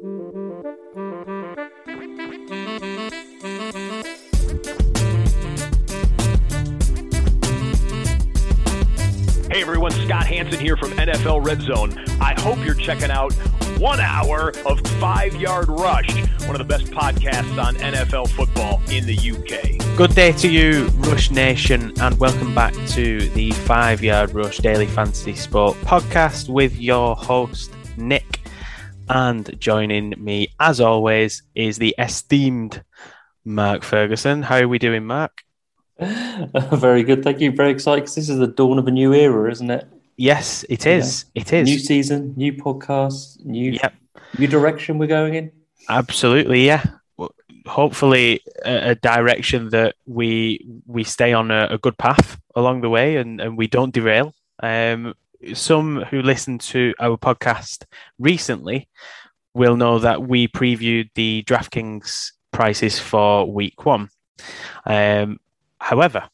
Hey everyone, Scott Hanson here from NFL Red Zone. I hope you're checking out one hour of Five Yard Rush, one of the best podcasts on NFL football in the UK. Good day to you, Rush Nation, and welcome back to the Five Yard Rush Daily Fantasy Sport podcast with your host, Nick. And joining me, as always, is the esteemed Mark Ferguson. How are we doing, Mark? Very good, thank you. Very excited because this is the dawn of a new era, isn't it? Yes, it is. Yeah. It is. New season, new podcast, new yep. new direction we're going in. Absolutely, yeah. Hopefully, a, a direction that we we stay on a, a, good path along the way, and, and we don't derail. Um, some who listened to our podcast recently will know that we previewed the DraftKings prices for week one. Um, However,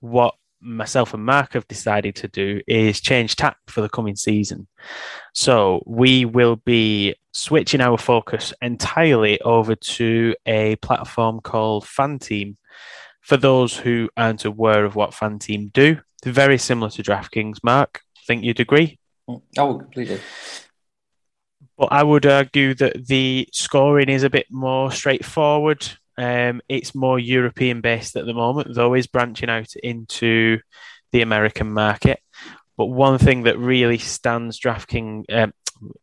what myself and Mark have decided to do is change tack for the coming season. So we will be switching our focus entirely over to a platform called FanTeam. For those who aren't aware of what FanTeam do, very similar to DraftKings. Mark, think you'd agree? Oh, completely. But I would argue that the scoring is a bit more straightforward. Um, it's more European based at the moment, though is branching out into the American market. But one thing that really stands DraftKings, um,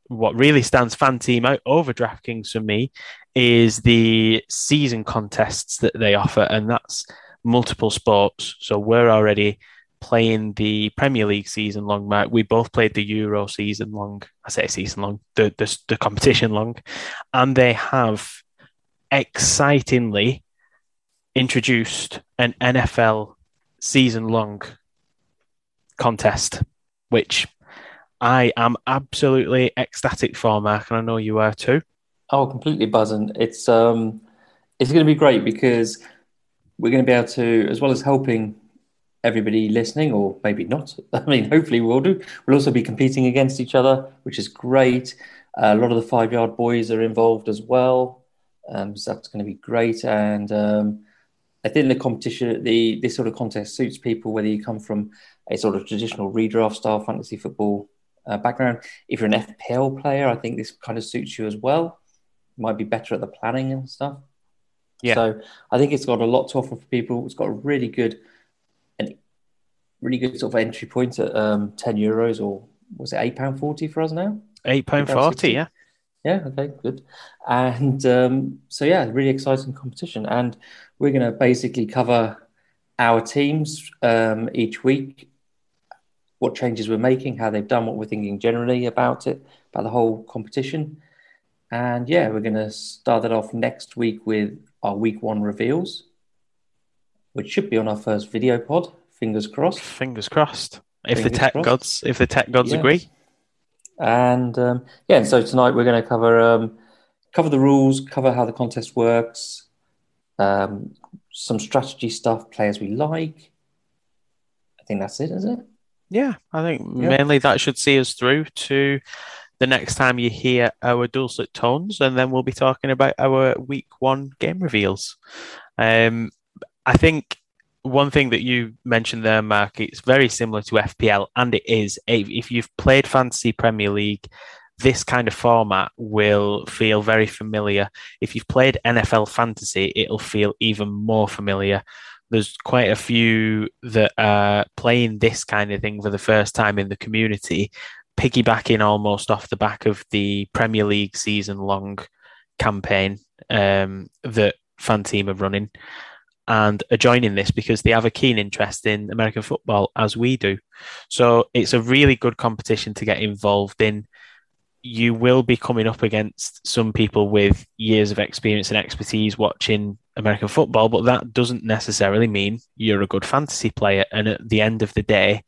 what really stands fan team out over DraftKings for me, is the season contests that they offer, and that's multiple sports. So we're already playing the Premier League season long, Mark. We both played the Euro season long. I say season long, the the, the competition long, and they have excitingly introduced an NFL season long contest, which I am absolutely ecstatic for, Mark, and I know you are too. Oh, completely buzzing! It's um, it's going to be great because we're going to be able to, as well as helping everybody listening, or maybe not. I mean, hopefully we'll do. We'll also be competing against each other, which is great. Uh, a lot of the five yard boys are involved as well. Um, so that's going to be great. And um, I think the competition, the this sort of contest suits people whether you come from a sort of traditional redraft style fantasy football uh, background. If you're an FPL player, I think this kind of suits you as well. You Might be better at the planning and stuff. Yeah. So I think it's got a lot to offer for people. It's got a really good really good sort of entry point at um, 10 euros or was it eight pound forty for us now? Eight pound forty, yeah. Yeah, okay, good. And um, so, yeah, really exciting competition. And we're going to basically cover our teams um, each week, what changes we're making, how they've done, what we're thinking generally about it, about the whole competition. And yeah, we're going to start it off next week with our week one reveals, which should be on our first video pod. Fingers crossed. Fingers crossed. If Fingers the tech crossed. gods, if the tech gods yes. agree. And um, yeah, and so tonight we're going to cover um, cover the rules, cover how the contest works, um, some strategy stuff, players we like. I think that's it, is it? Yeah, I think yeah. mainly that should see us through to the next time you hear our dulcet tones, and then we'll be talking about our week one game reveals. Um, I think one thing that you mentioned there, Mark, it's very similar to FPL, and it is. If you've played Fantasy Premier League, this kind of format will feel very familiar. If you've played NFL Fantasy, it'll feel even more familiar. There's quite a few that are playing this kind of thing for the first time in the community, piggybacking almost off the back of the Premier League season long campaign um, that Fan Team are running and are joining this because they have a keen interest in American football as we do. So it's a really good competition to get involved in. You will be coming up against some people with years of experience and expertise watching American football, but that doesn't necessarily mean you're a good fantasy player. And at the end of the day,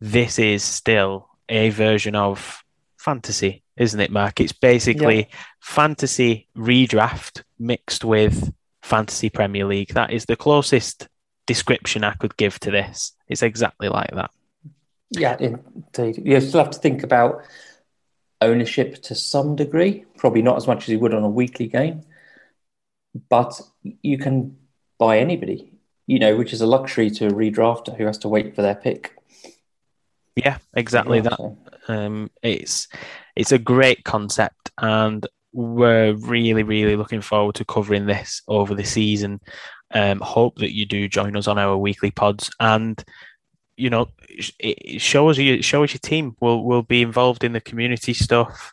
this is still a version of fantasy, isn't it, Mark? It's basically yeah. fantasy redraft mixed with fantasy Premier League. That is the closest description I could give to this. It's exactly like that. Yeah, indeed. You still have to think about ownership to some degree, probably not as much as you would on a weekly game, but you can buy anybody, you know, which is a luxury to a redrafter who has to wait for their pick. Yeah, exactly yeah, that. So. Um, it's it's a great concept, and we're really, really looking forward to covering this over the season. Um, hope that you do join us on our weekly pods and you know show us your show us your team. We'll we'll be involved in the community stuff.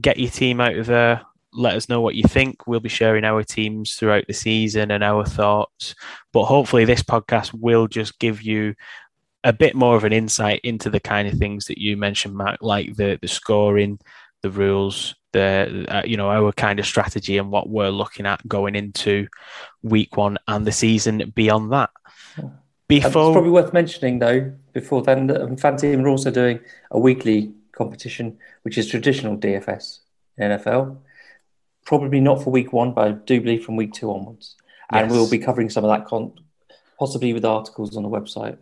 Get your team out of there. Let us know what you think. We'll be sharing our teams throughout the season and our thoughts. But hopefully, this podcast will just give you a bit more of an insight into the kind of things that you mentioned, Matt, like the the scoring, the rules, the uh, you know our kind of strategy and what we're looking at going into week one and the season beyond that. Before it's probably worth mentioning though, before then, that um, Fan Team are also doing a weekly competition, which is traditional DFS in NFL. Probably not for week one, but I do believe from week two onwards. And yes. we'll be covering some of that, con- possibly with articles on the website.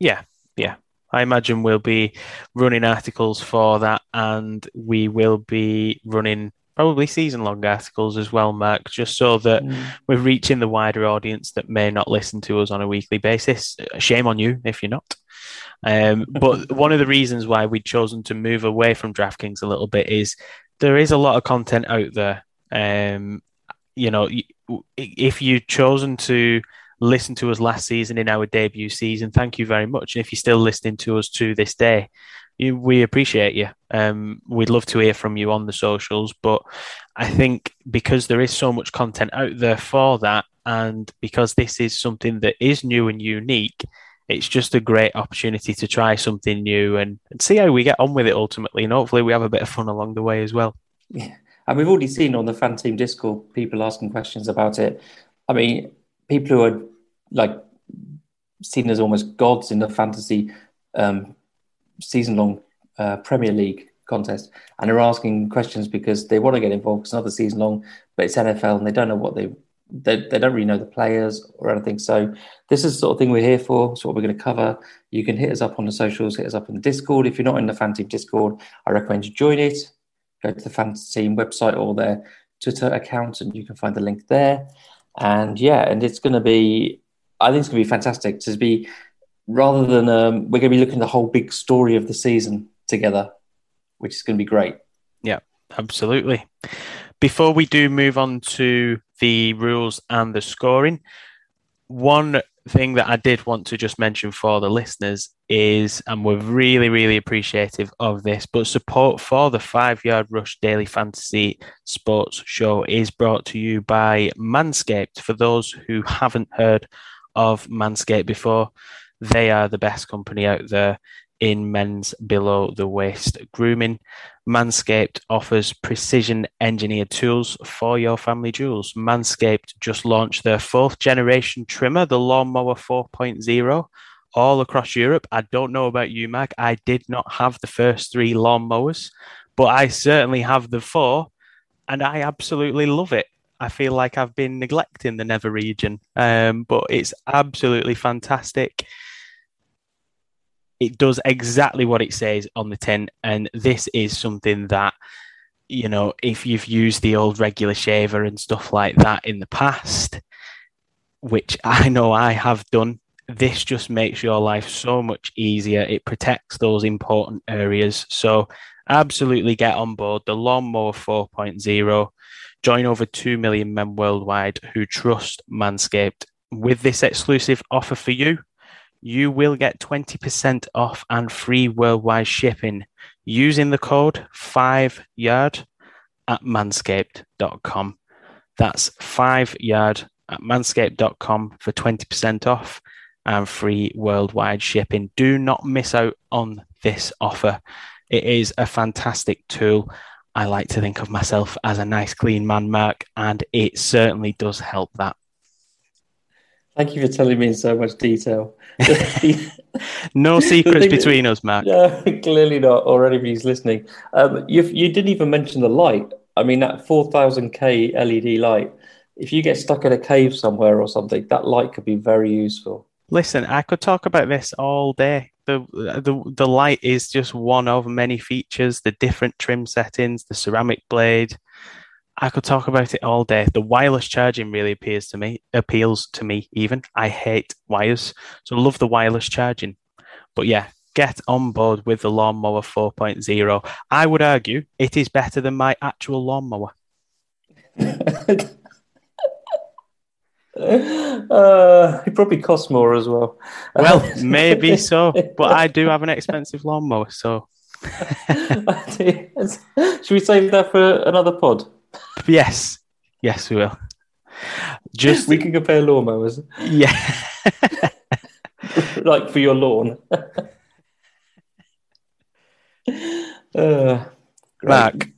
Yeah, yeah. I imagine we'll be running articles for that, and we will be running probably season long articles as well, Mark, just so that mm. we're reaching the wider audience that may not listen to us on a weekly basis. Shame on you if you're not. Um, but one of the reasons why we've chosen to move away from DraftKings a little bit is there is a lot of content out there. Um, you know, if you've chosen to listened to us last season in our debut season, thank you very much. And if you're still listening to us to this day, you, we appreciate you. Um, we'd love to hear from you on the socials, but I think because there is so much content out there for that, and because this is something that is new and unique, it's just a great opportunity to try something new and, and see how we get on with it ultimately. And hopefully, we have a bit of fun along the way as well. Yeah. And we've already seen on the fan team Discord people asking questions about it. I mean, people who are like seen as almost gods in the fantasy um, season long uh, Premier League contest, and are asking questions because they want to get involved. It's another season long, but it's NFL, and they don't know what they they, they don't really know the players or anything. So this is the sort of thing we're here for. It's what we're going to cover. You can hit us up on the socials, hit us up in the Discord. If you're not in the Fan Team Discord, I recommend you join it. Go to the Fan Team website or their Twitter account, and you can find the link there. And yeah, and it's going to be I think it's going to be fantastic to be rather than um, we're going to be looking at the whole big story of the season together, which is going to be great. Yeah, absolutely. Before we do move on to the rules and the scoring, one thing that I did want to just mention for the listeners is, and we're really, really appreciative of this, but support for the Five Yard Rush Daily Fantasy Sports Show is brought to you by Manscaped. For those who haven't heard of Manscaped before, they are the best company out there in men's below the waist grooming. Manscaped offers precision engineered tools for your family jewels. Manscaped just launched their fourth generation trimmer, the Lawnmower 4.0, all across Europe. I don't know about you, Mac. I did not have the first three lawnmowers, but I certainly have the four, and I absolutely love it. I feel like I've been neglecting the nether region, um, but it's absolutely fantastic it does exactly what it says on the tin, and this is something that you know if you've used the old regular shaver and stuff like that in the past, which I know I have done. This just makes your life so much easier. It protects those important areas. So, absolutely get on board the Lawnmower 4.0. Join over 2 million men worldwide who trust Manscaped. With this exclusive offer for you, you will get 20% off and free worldwide shipping using the code 5yard at manscaped.com. That's 5yard at manscaped.com for 20% off and free worldwide shipping. Do not miss out on this offer. It is a fantastic tool. I like to think of myself as a nice, clean man, Mark, and it certainly does help that. Thank you for telling me in so much detail. no secrets between us, Matt. No, clearly not, or anybody's listening. Um, you, you didn't even mention the light. I mean, that 4000K LED light, if you get stuck in a cave somewhere or something, that light could be very useful. Listen, I could talk about this all day. The, the the light is just one of many features, the different trim settings, the ceramic blade, I could talk about it all day. The wireless charging really appeals to me, appeals to me even. I hate wires, so love the wireless charging. But yeah, get on board with the lawnmower 4.0. I would argue it is better than my actual lawnmower. uh, it probably costs more as well. Well, maybe so, but I do have an expensive lawnmower, so. Should we save that for another pod? Yes, yes, we will. Just we can compare lawnmowers. Yeah, like for your lawn. uh, Mark,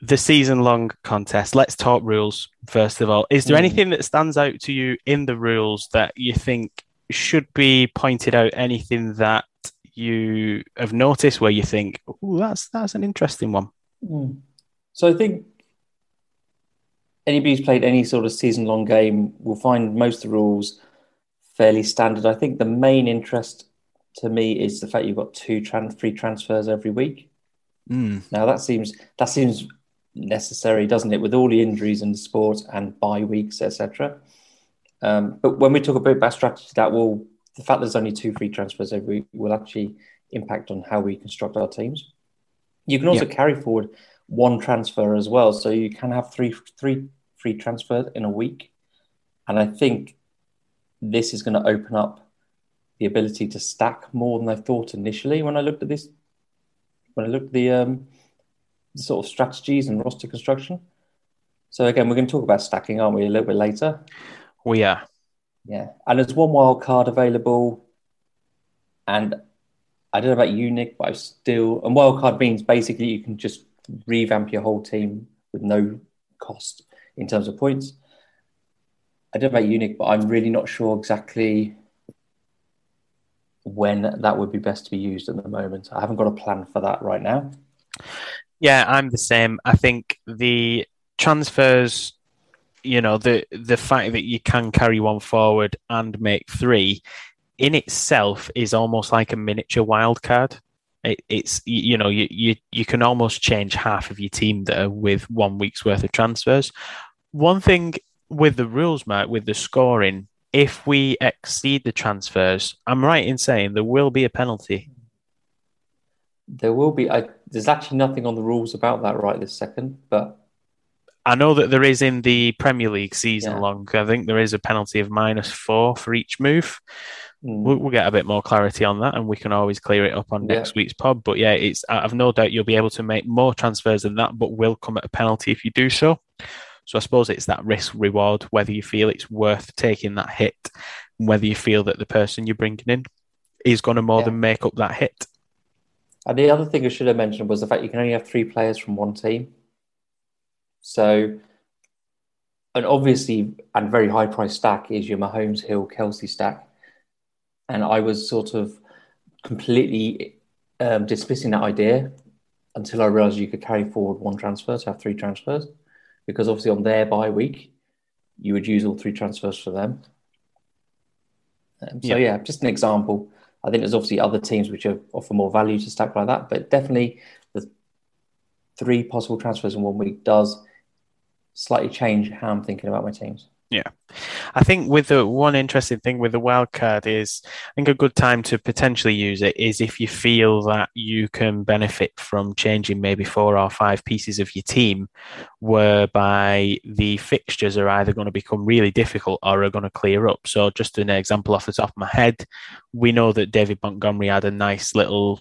the season-long contest. Let's talk rules first of all. Is there mm. anything that stands out to you in the rules that you think should be pointed out? Anything that you have noticed where you think, "Oh, that's that's an interesting one." Mm. So I think anybody who's played any sort of season long game will find most of the rules fairly standard. I think the main interest to me is the fact you've got two trans- free transfers every week. Mm. Now that seems that seems necessary, doesn't it, with all the injuries in the sport and bye weeks, etc. Um, but when we talk a bit about strategy, that will the fact there's only two free transfers every week will actually impact on how we construct our teams. You can also yeah. carry forward one transfer as well. So you can have three three free transfers in a week, and I think this is going to open up the ability to stack more than I thought initially when I looked at this. When I looked at the, um, the sort of strategies and roster construction. So again, we're going to talk about stacking, aren't we, a little bit later? We are. Yeah, and there's one wild card available, and I don't know about you, Nick, but I still and wild card means basically you can just revamp your whole team with no cost in terms of points. I don't know about you Nick, but I'm really not sure exactly when that would be best to be used at the moment. I haven't got a plan for that right now. Yeah, I'm the same. I think the transfers, you know, the the fact that you can carry one forward and make three in itself is almost like a miniature wild card. It, it's you know you, you you can almost change half of your team there with one week's worth of transfers. One thing with the rules, Matt, with the scoring, if we exceed the transfers, I'm right in saying there will be a penalty. There will be. I, there's actually nothing on the rules about that right this second, but I know that there is in the Premier League season yeah. long. I think there is a penalty of minus four for each move. Mm. We'll, we'll, get a bit more clarity on that, and we can always clear it up on yeah. next week's pod. But yeah, it's I've no doubt you'll be able to make more transfers than that, but will come at a penalty if you do so. So I suppose it's that risk reward, whether you feel it's worth taking that hit, whether you feel that the person you're bringing in is going to more yeah. than make up that hit. And the other thing I should have mentioned was the fact you can only have three players from one team. So, an obviously and very high price stack is your Mahomes Hill Kelce stack. And I was sort of completely um, dismissing that idea until I realized you could carry forward one transfer to have three transfers. Because obviously, on their bye week, you would use all three transfers for them. Um, so, yeah. yeah, just an example. I think there's obviously other teams which offer more value to stack like that, but definitely the three possible transfers in one week does slightly change how I'm thinking about my teams. Yeah. I think with the one interesting thing with the wild card is I think a good time to potentially use it is if you feel that you can benefit from changing maybe four or five pieces of your team whereby the fixtures are either going to become really difficult or are going to clear up. So just an example off the top of my head, we know that David Montgomery had a nice little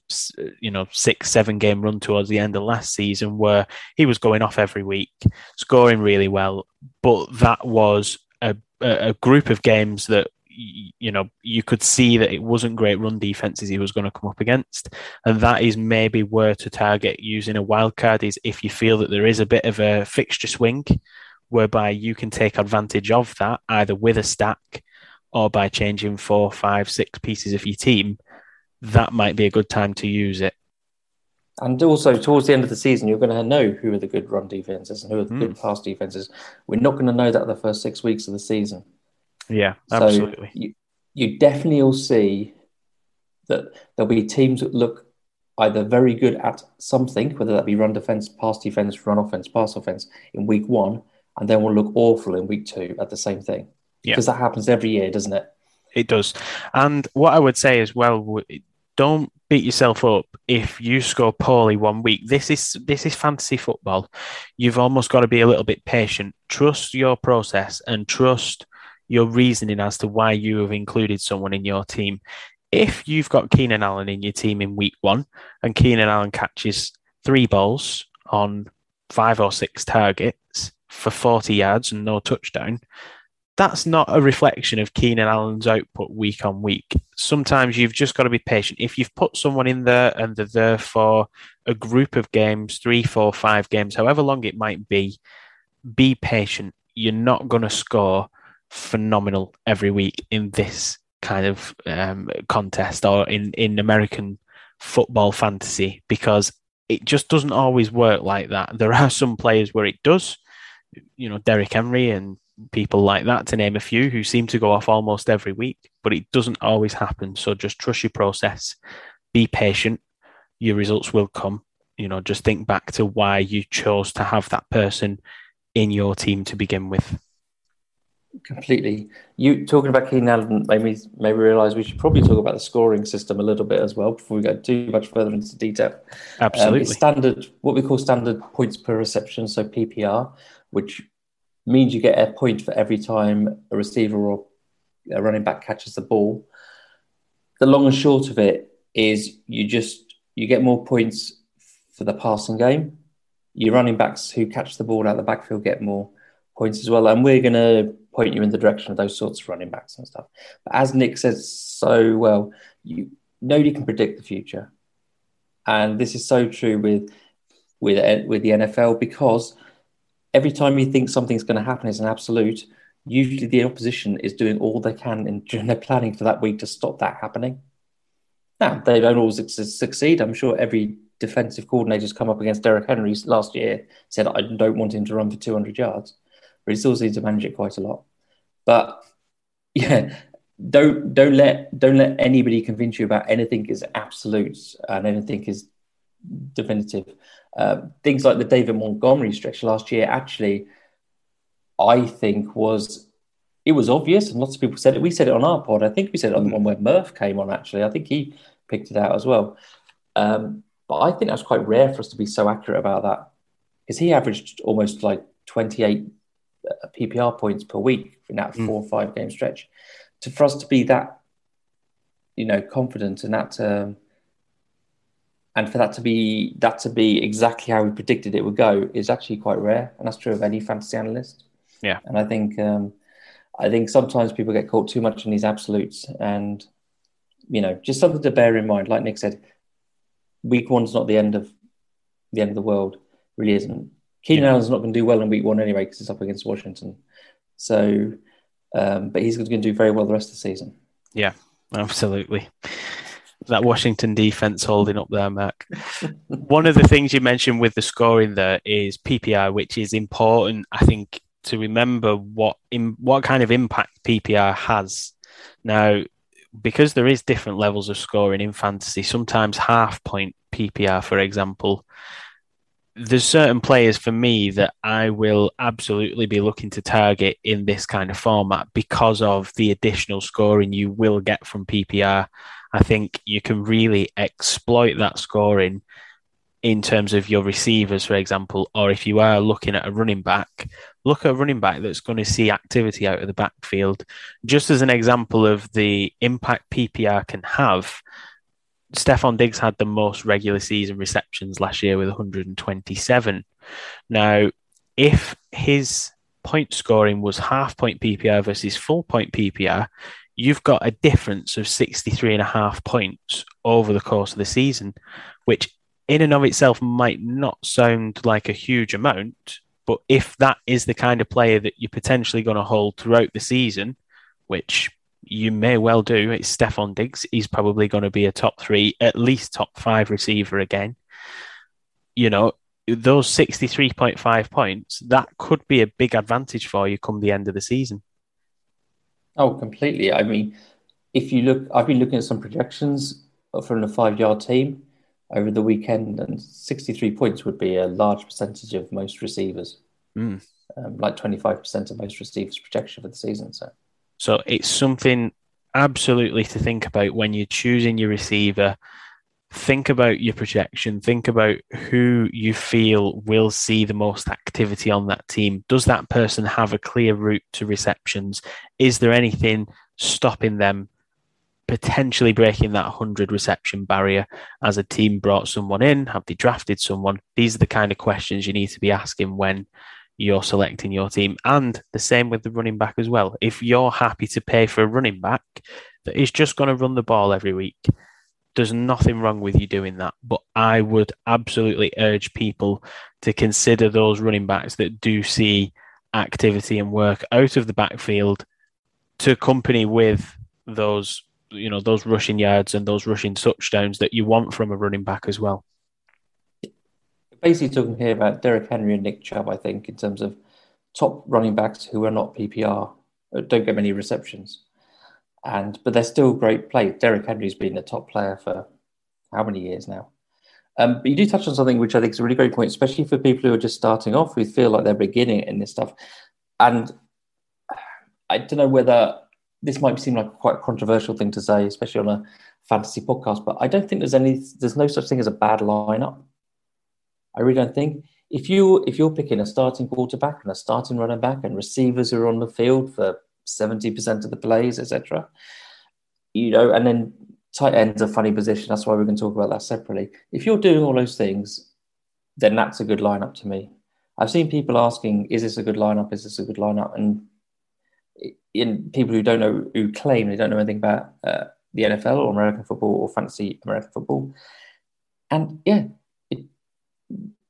you know 6 7 game run towards the end of last season where he was going off every week, scoring really well, but that was a, a group of games that you know you could see that it wasn't great run defenses he was going to come up against and that is maybe where to target using a wild card is if you feel that there is a bit of a fixture swing whereby you can take advantage of that either with a stack or by changing four five six pieces of your team that might be a good time to use it and also, towards the end of the season, you're going to know who are the good run defenses and who are the mm. good pass defenses. We're not going to know that the first six weeks of the season. Yeah, absolutely. So you, you definitely will see that there'll be teams that look either very good at something, whether that be run defense, pass defense, run offense, pass offense, in week one, and then will look awful in week two at the same thing. Yeah. Because that happens every year, doesn't it? It does. And what I would say as well, don't beat yourself up if you score poorly one week. This is this is fantasy football. You've almost got to be a little bit patient. Trust your process and trust your reasoning as to why you have included someone in your team. If you've got Keenan Allen in your team in week one and Keenan Allen catches three balls on five or six targets for 40 yards and no touchdown, that's not a reflection of Keenan Allen's output week on week. Sometimes you've just got to be patient. If you've put someone in there and they're there for a group of games, three, four, five games, however long it might be, be patient. You're not going to score phenomenal every week in this kind of um, contest or in, in American football fantasy because it just doesn't always work like that. There are some players where it does, you know, Derrick Henry and people like that, to name a few, who seem to go off almost every week, but it doesn't always happen. So just trust your process, be patient, your results will come. You know, just think back to why you chose to have that person in your team to begin with. Completely. You talking about Keenan Allen made me made me realise we should probably talk about the scoring system a little bit as well before we go too much further into detail. Absolutely. Um, standard, what we call standard points per reception, so PPR, which means you get a point for every time a receiver or a running back catches the ball. The long and short of it is you just you get more points for the passing game. Your running backs who catch the ball out the backfield get more points as well. And we're going to point you in the direction of those sorts of running backs and stuff. But as Nick says so well, you nobody can predict the future, and this is so true with with with the NFL because every time you think something's going to happen is an absolute, usually the opposition is doing all they can in, during their planning for that week to stop that happening. Now, they don't always succeed. I'm sure every defensive coordinator's come up against Derrick Henry last year said, I don't want him to run for 200 yards, but he still seems to manage it quite a lot. But yeah, don't don't let don't let anybody convince you about anything is absolute and anything is definitive. Uh, things like the David Montgomery stretch last year, actually, I think was it was obvious, and lots of people said it. We said it on our pod. I think we said it on the one where Murph came on. Actually, I think he picked it out as well. Um, but I think that's quite rare for us to be so accurate about that, because he averaged almost like 28 uh, PPR points per week in that Mm. four or five game stretch. To for us to be that, you know, confident and that, um, and for that to be that to be exactly how we predicted it would go is actually quite rare, and that's true of any fantasy analyst. Yeah. And I think um, I think sometimes people get caught too much in these absolutes, and you know, just something to bear in mind. Like Nick said, week one's not the end of the end of the world. Really isn't. Keenan Allen's not going to do well in week one anyway because it's up against Washington. So, um, but he's going to do very well the rest of the season. Yeah, absolutely. That Washington defense holding up there, Mark. One of the things you mentioned with the scoring there is PPR, which is important, I think, to remember what in, what kind of impact PPR has. Now, because there is different levels of scoring in fantasy, sometimes half point PPR, for example, there's certain players for me that I will absolutely be looking to target in this kind of format because of the additional scoring you will get from PPR. I think you can really exploit that scoring in terms of your receivers, for example, or if you are looking at a running back, look at a running back that's going to see activity out of the backfield. Just as an example of the impact PPR can have, Stefon Diggs had the most regular season receptions last year with 127. Now, if his point scoring was half point PPR versus full point PPR, you've got a difference of 63 and a half points over the course of the season, which in and of itself might not sound like a huge amount. But if that is the kind of player that you're potentially going to hold throughout the season, which you may well do. It's Stefon Diggs. He's probably going to be a top three, at least top five receiver again. You know, those 63.5 points, that could be a big advantage for you come the end of the season. Oh, completely. I mean, if you look, I've been looking at some projections from the five yard team over the weekend, and 63 points would be a large percentage of most receivers, Mm. um, like 25% of most receivers' projection for the season. So, So it's something absolutely to think about when you're choosing your receiver. Think about your projection. Think about who you feel will see the most activity on that team. Does that person have a clear route to receptions? Is there anything stopping them potentially breaking that 100 reception barrier as a team brought someone in? Have they drafted someone? These are the kind of questions you need to be asking when you're selecting your team. And the same with the running back as well. If you're happy to pay for a running back that is just going to run the ball every week, there's nothing wrong with you doing that. But I would absolutely urge people to consider those running backs that do see activity and work out of the backfield to accompany with those you know those rushing yards and those rushing touchdowns that you want from a running back as well. Basically, talking here about Derrick Henry and Nick Chubb, I think, in terms of top running backs who are not PPR, uh, don't get many receptions. And but they're still great play. Derrick Henry's been a top player for how many years now? Um, but you do touch on something which I think is a really great point, especially for people who are just starting off, who feel like they're beginning in this stuff. And I don't know whether this might seem like quite a controversial thing to say, especially on a fantasy podcast, but I don't think there's any, there's no such thing as a bad lineup. I really don't think if you if you're picking a starting quarterback and a starting running back and receivers who are on the field for seventy percent of the plays, etc. You know, and then tight end's a funny position. That's why we're going to talk about that separately. If you're doing all those things, then that's a good lineup to me. I've seen people asking, "Is this a good lineup? Is this a good lineup?" And in people who don't know, who claim they don't know anything about uh, the NFL or American football or fantasy American football, and yeah,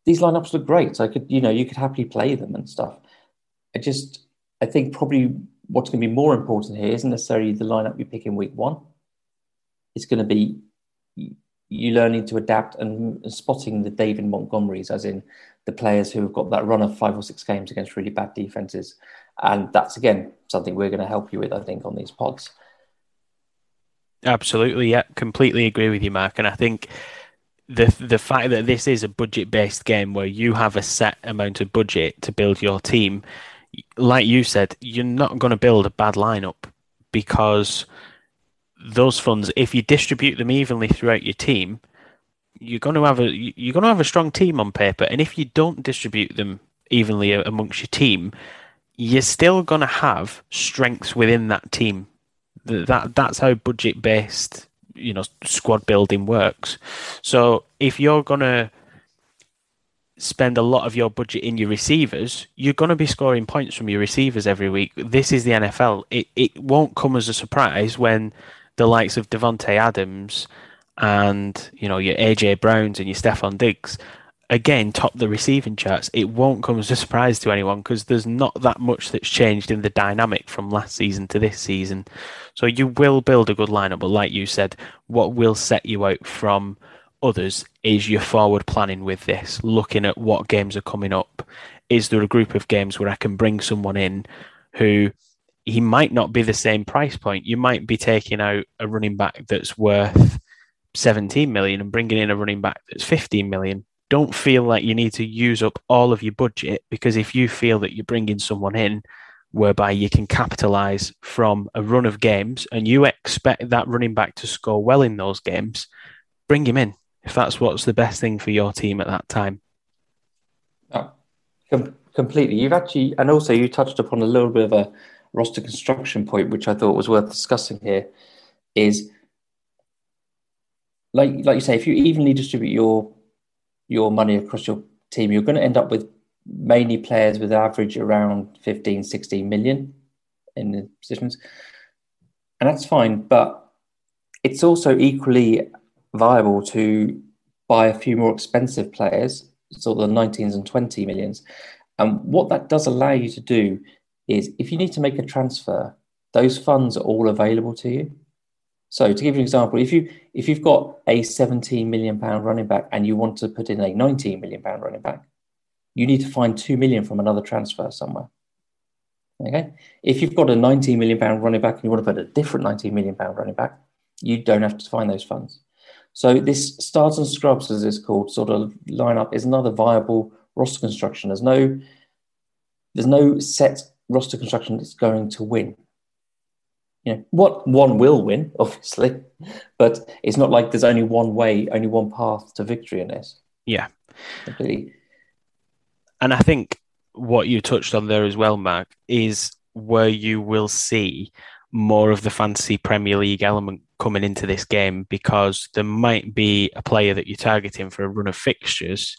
these lineups look great. I could, you know, you could happily play them and stuff. I just, I think probably what's going to be more important here isn't necessarily the lineup you pick in week one. It's going to be you learning to adapt and spotting the David Montgomerys, as in the players who have got that run of five or six games against really bad defenses. And that's again something we're going to help you with, I think, on these pods. Absolutely, yeah, completely agree with you, Mark. And I think the the fact that this is a budget based game where you have a set amount of budget to build your team, like you said, you're not going to build a bad lineup because those funds, if you distribute them evenly throughout your team, you're going to have a you're going to have a strong team on paper. And if you don't distribute them evenly amongst your team, you're still going to have strengths within that team. That that's how budget based, you know, squad building works. So if you're to spend a lot of your budget in your receivers, you're going to be scoring points from your receivers every week. This is the NFL. It it won't come as a surprise when the likes of Davante Adams and you know your AJ Browns and your Stefon Diggs again top the receiving charts. It won't come as a surprise to anyone because there's not that much that's changed in the dynamic from last season to this season. So you will build a good lineup, but like you said, what will set you out from others is your forward planning with this, looking at what games are coming up. Is there a group of games where I can bring someone in who he might not be the same price point? You might be taking out a running back that's worth 17 million and bringing in a running back that's 15 million. Don't feel like you need to use up all of your budget because if you feel that you're bringing someone in whereby you can capitalize from a run of games and you expect that running back to score well in those games, bring him in if that's what's the best thing for your team at that time. Oh, com- completely. You've actually, and also you touched upon a little bit of a roster construction point, which I thought was worth discussing here. Is like like you say, if you evenly distribute your your money across your team, you're going to end up with mainly players with average around 15, 16 million in the positions. And that's fine, but it's also equally viable to buy a few more expensive players, sort of the 19s and 20 millions. And what that does allow you to do is if you need to make a transfer, those funds are all available to you. So to give you an example, if you if you've got a 17 million pound running back and you want to put in a 19 million pound running back, you need to find 2 million from another transfer somewhere. Okay. If you've got a 19 million pound running back and you want to put a different 19 million pound running back, you don't have to find those funds. So this stars and scrubs, as it's called, sort of lineup is another viable roster construction. There's no there's no set roster construction that's going to win. You know, what one will win, obviously, but it's not like there's only one way, only one path to victory in this. Yeah. Completely. And I think what you touched on there as well, Mark, is where you will see more of the fantasy Premier League element coming into this game because there might be a player that you're targeting for a run of fixtures.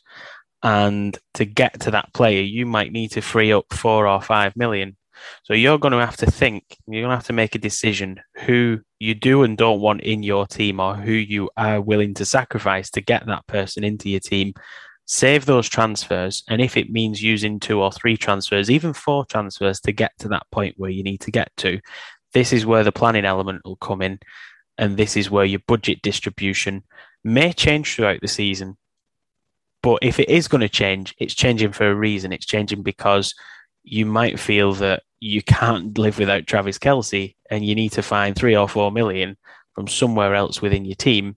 And to get to that player, you might need to free up four or five million. So you're going to have to think, you're going to have to make a decision who you do and don't want in your team or who you are willing to sacrifice to get that person into your team. Save those transfers. And if it means using two or three transfers, even four transfers to get to that point where you need to get to, this is where the planning element will come in and this is where your budget distribution may change throughout the season. But if it is going to change, it's changing for a reason. It's changing because you might feel that you can't live without Travis Kelce and you need to find three or four million from somewhere else within your team.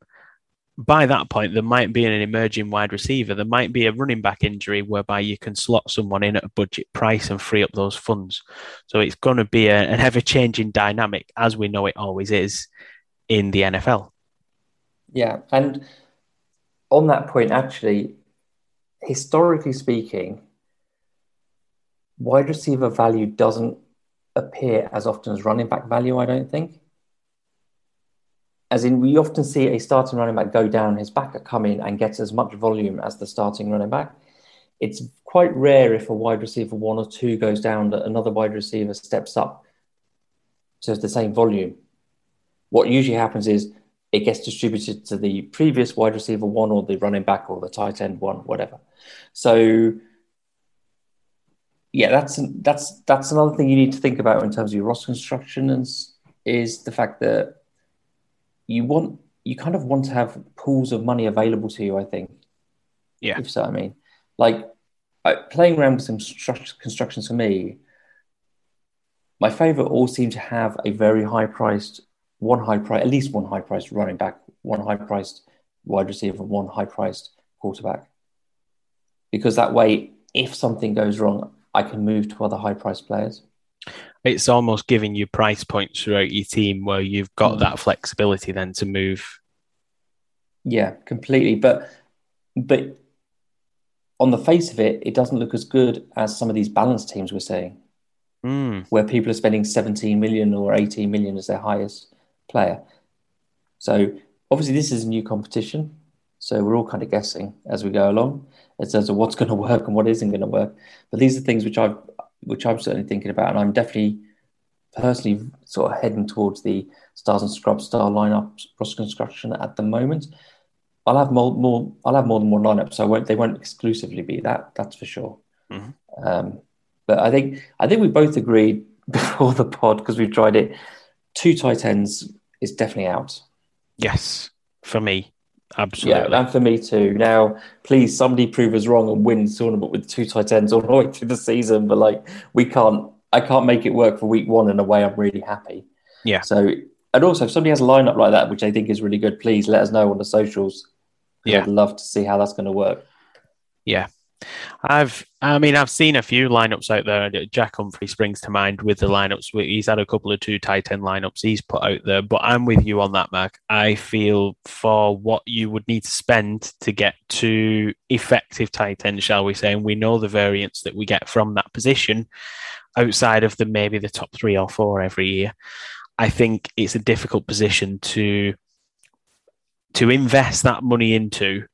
By that point, there might be an emerging wide receiver. There might be a running back injury whereby you can slot someone in at a budget price and free up those funds. So it's going to be a, an ever changing dynamic, as we know it always is in the NFL. Yeah, and on that point, actually, historically speaking, wide receiver value doesn't appear as often as running back value. I don't think. As in, we often see a starting running back go down, his backer come in and gets as much volume as the starting running back. It's quite rare if a wide receiver one or two goes down that another wide receiver steps up to the same volume what usually happens is it gets distributed to the previous wide receiver one or the running back or the tight end one, whatever. So yeah, that's that's that's another thing you need to think about in terms of your roster construction is, is the fact that you want you kind of want to have pools of money available to you. I think, yeah, if so, I mean, like playing around with some constructions for me. My favorite all seem to have a very high priced one high price, at least one high priced running back, one high priced wide receiver, and one high priced quarterback. Because that way, if something goes wrong, I can move to other high priced players. It's almost giving you price points throughout your team where you've got mm. that flexibility then to move. Yeah, completely. But but on the face of it, it doesn't look as good as some of these balanced teams we're seeing, mm. where people are spending 17 million or 18 million as their highest player. So obviously, this is a new competition. So we're all kind of guessing as we go along in terms of what's going to work and what isn't going to work. But these are things which I've which I'm certainly thinking about, and I'm definitely personally sort of heading towards the stars and scrubs style lineup cross construction at the moment. I'll have more, more I'll have more than one lineup, so won't, they won't exclusively be that. That's for sure. Mm-hmm. Um, but I think I think we both agreed before the pod because we've tried it. Two tight ends is definitely out. Yes, for me, absolutely. Yeah, and for me too. Now, please, somebody prove us wrong and win the tournament with two tight ends all the way through the season. But like, we can't. I can't make it work for week one in a way I'm really happy. Yeah. So, and also, if somebody has a lineup like that, which I think is really good, please let us know on the socials. Yeah. I'd love to see how that's going to work. Yeah. I've, I mean, I've seen a few lineups out there. Jack Humphrey springs to mind with the lineups. He's had a couple of two tight end lineups he's put out there, but I'm with you on that, Mark. I feel for what you would need to spend to get to effective tight end, shall we say, and we know the variance that we get from that position outside of the maybe the top three or four every year. I think it's a difficult position to to invest that money into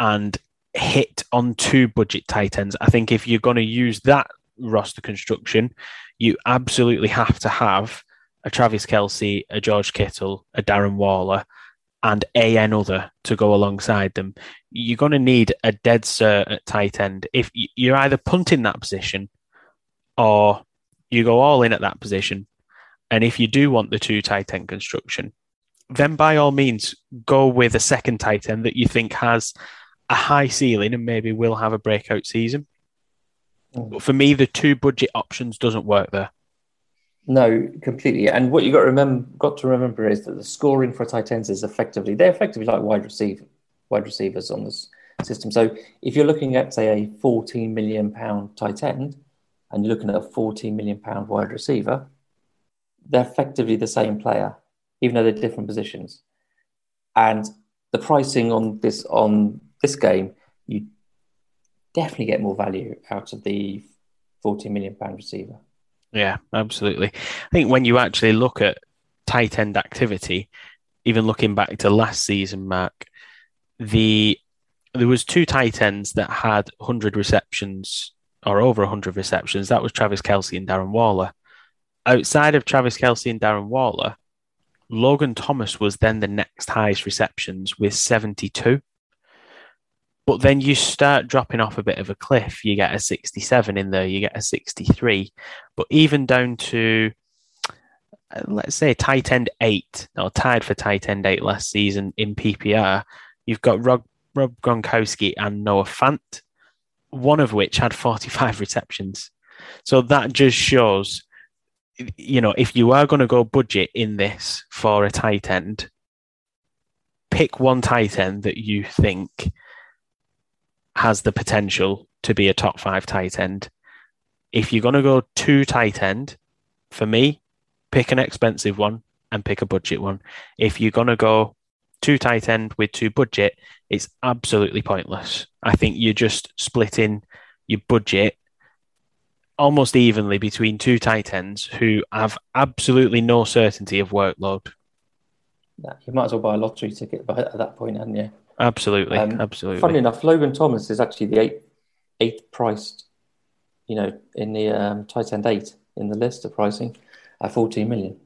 and hit on two budget tight ends. I think if you're going to use that roster construction, you absolutely have to have a Travis Kelce, a George Kittle, a Darren Waller, and a another to go alongside them. You're going to need a dead cert at tight end. If you're either punting that position or you go all in at that position. And if you do want the two tight end construction, then by all means go with a second tight end that you think has a high ceiling and maybe will have a breakout season. Mm. But for me, the two budget options doesn't work there. No, completely. And what you got to remember, got to remember is that the scoring for tight ends is effectively they're effectively like wide receiver, wide receivers on this system. So if you're looking at say a 14 million pound tight end, and you're looking at a 14 million pound wide receiver, they're effectively the same player, even though they're different positions. And the pricing on this on this game, you definitely get more value out of the 14 million pound receiver. Yeah, absolutely. I think when you actually look at tight end activity, even looking back to last season, Mark, the there was two tight ends that had 100 receptions or over 100 receptions. That was Travis Kelce and Darren Waller. Outside of Travis Kelce and Darren Waller, Logan Thomas was then the next highest receptions with 72. But then you start dropping off a bit of a cliff. You get a 67 in there, you get a 63. But even down to, uh, let's say, tight end eight, or tied for tight end eight last season in PPR, you've got Rob, Rob Gronkowski and Noah Fant one of which had 45 receptions. So that just shows, you know, if you are going to go budget in this for a tight end, pick one tight end that you think has the potential to be a top five tight end. If you're going to go two tight end, for me, pick an expensive one and pick a budget one. If you're going to go two tight end with two budget, it's absolutely pointless. I think you're just splitting your budget almost evenly between two tight ends who have absolutely no certainty of workload. You might as well buy a lottery ticket at that point, hadn't you? Absolutely, um, absolutely. Funny enough, Logan Thomas is actually the eighth, eighth priced, you know, in the um, tight end eight in the list of pricing at 14 million.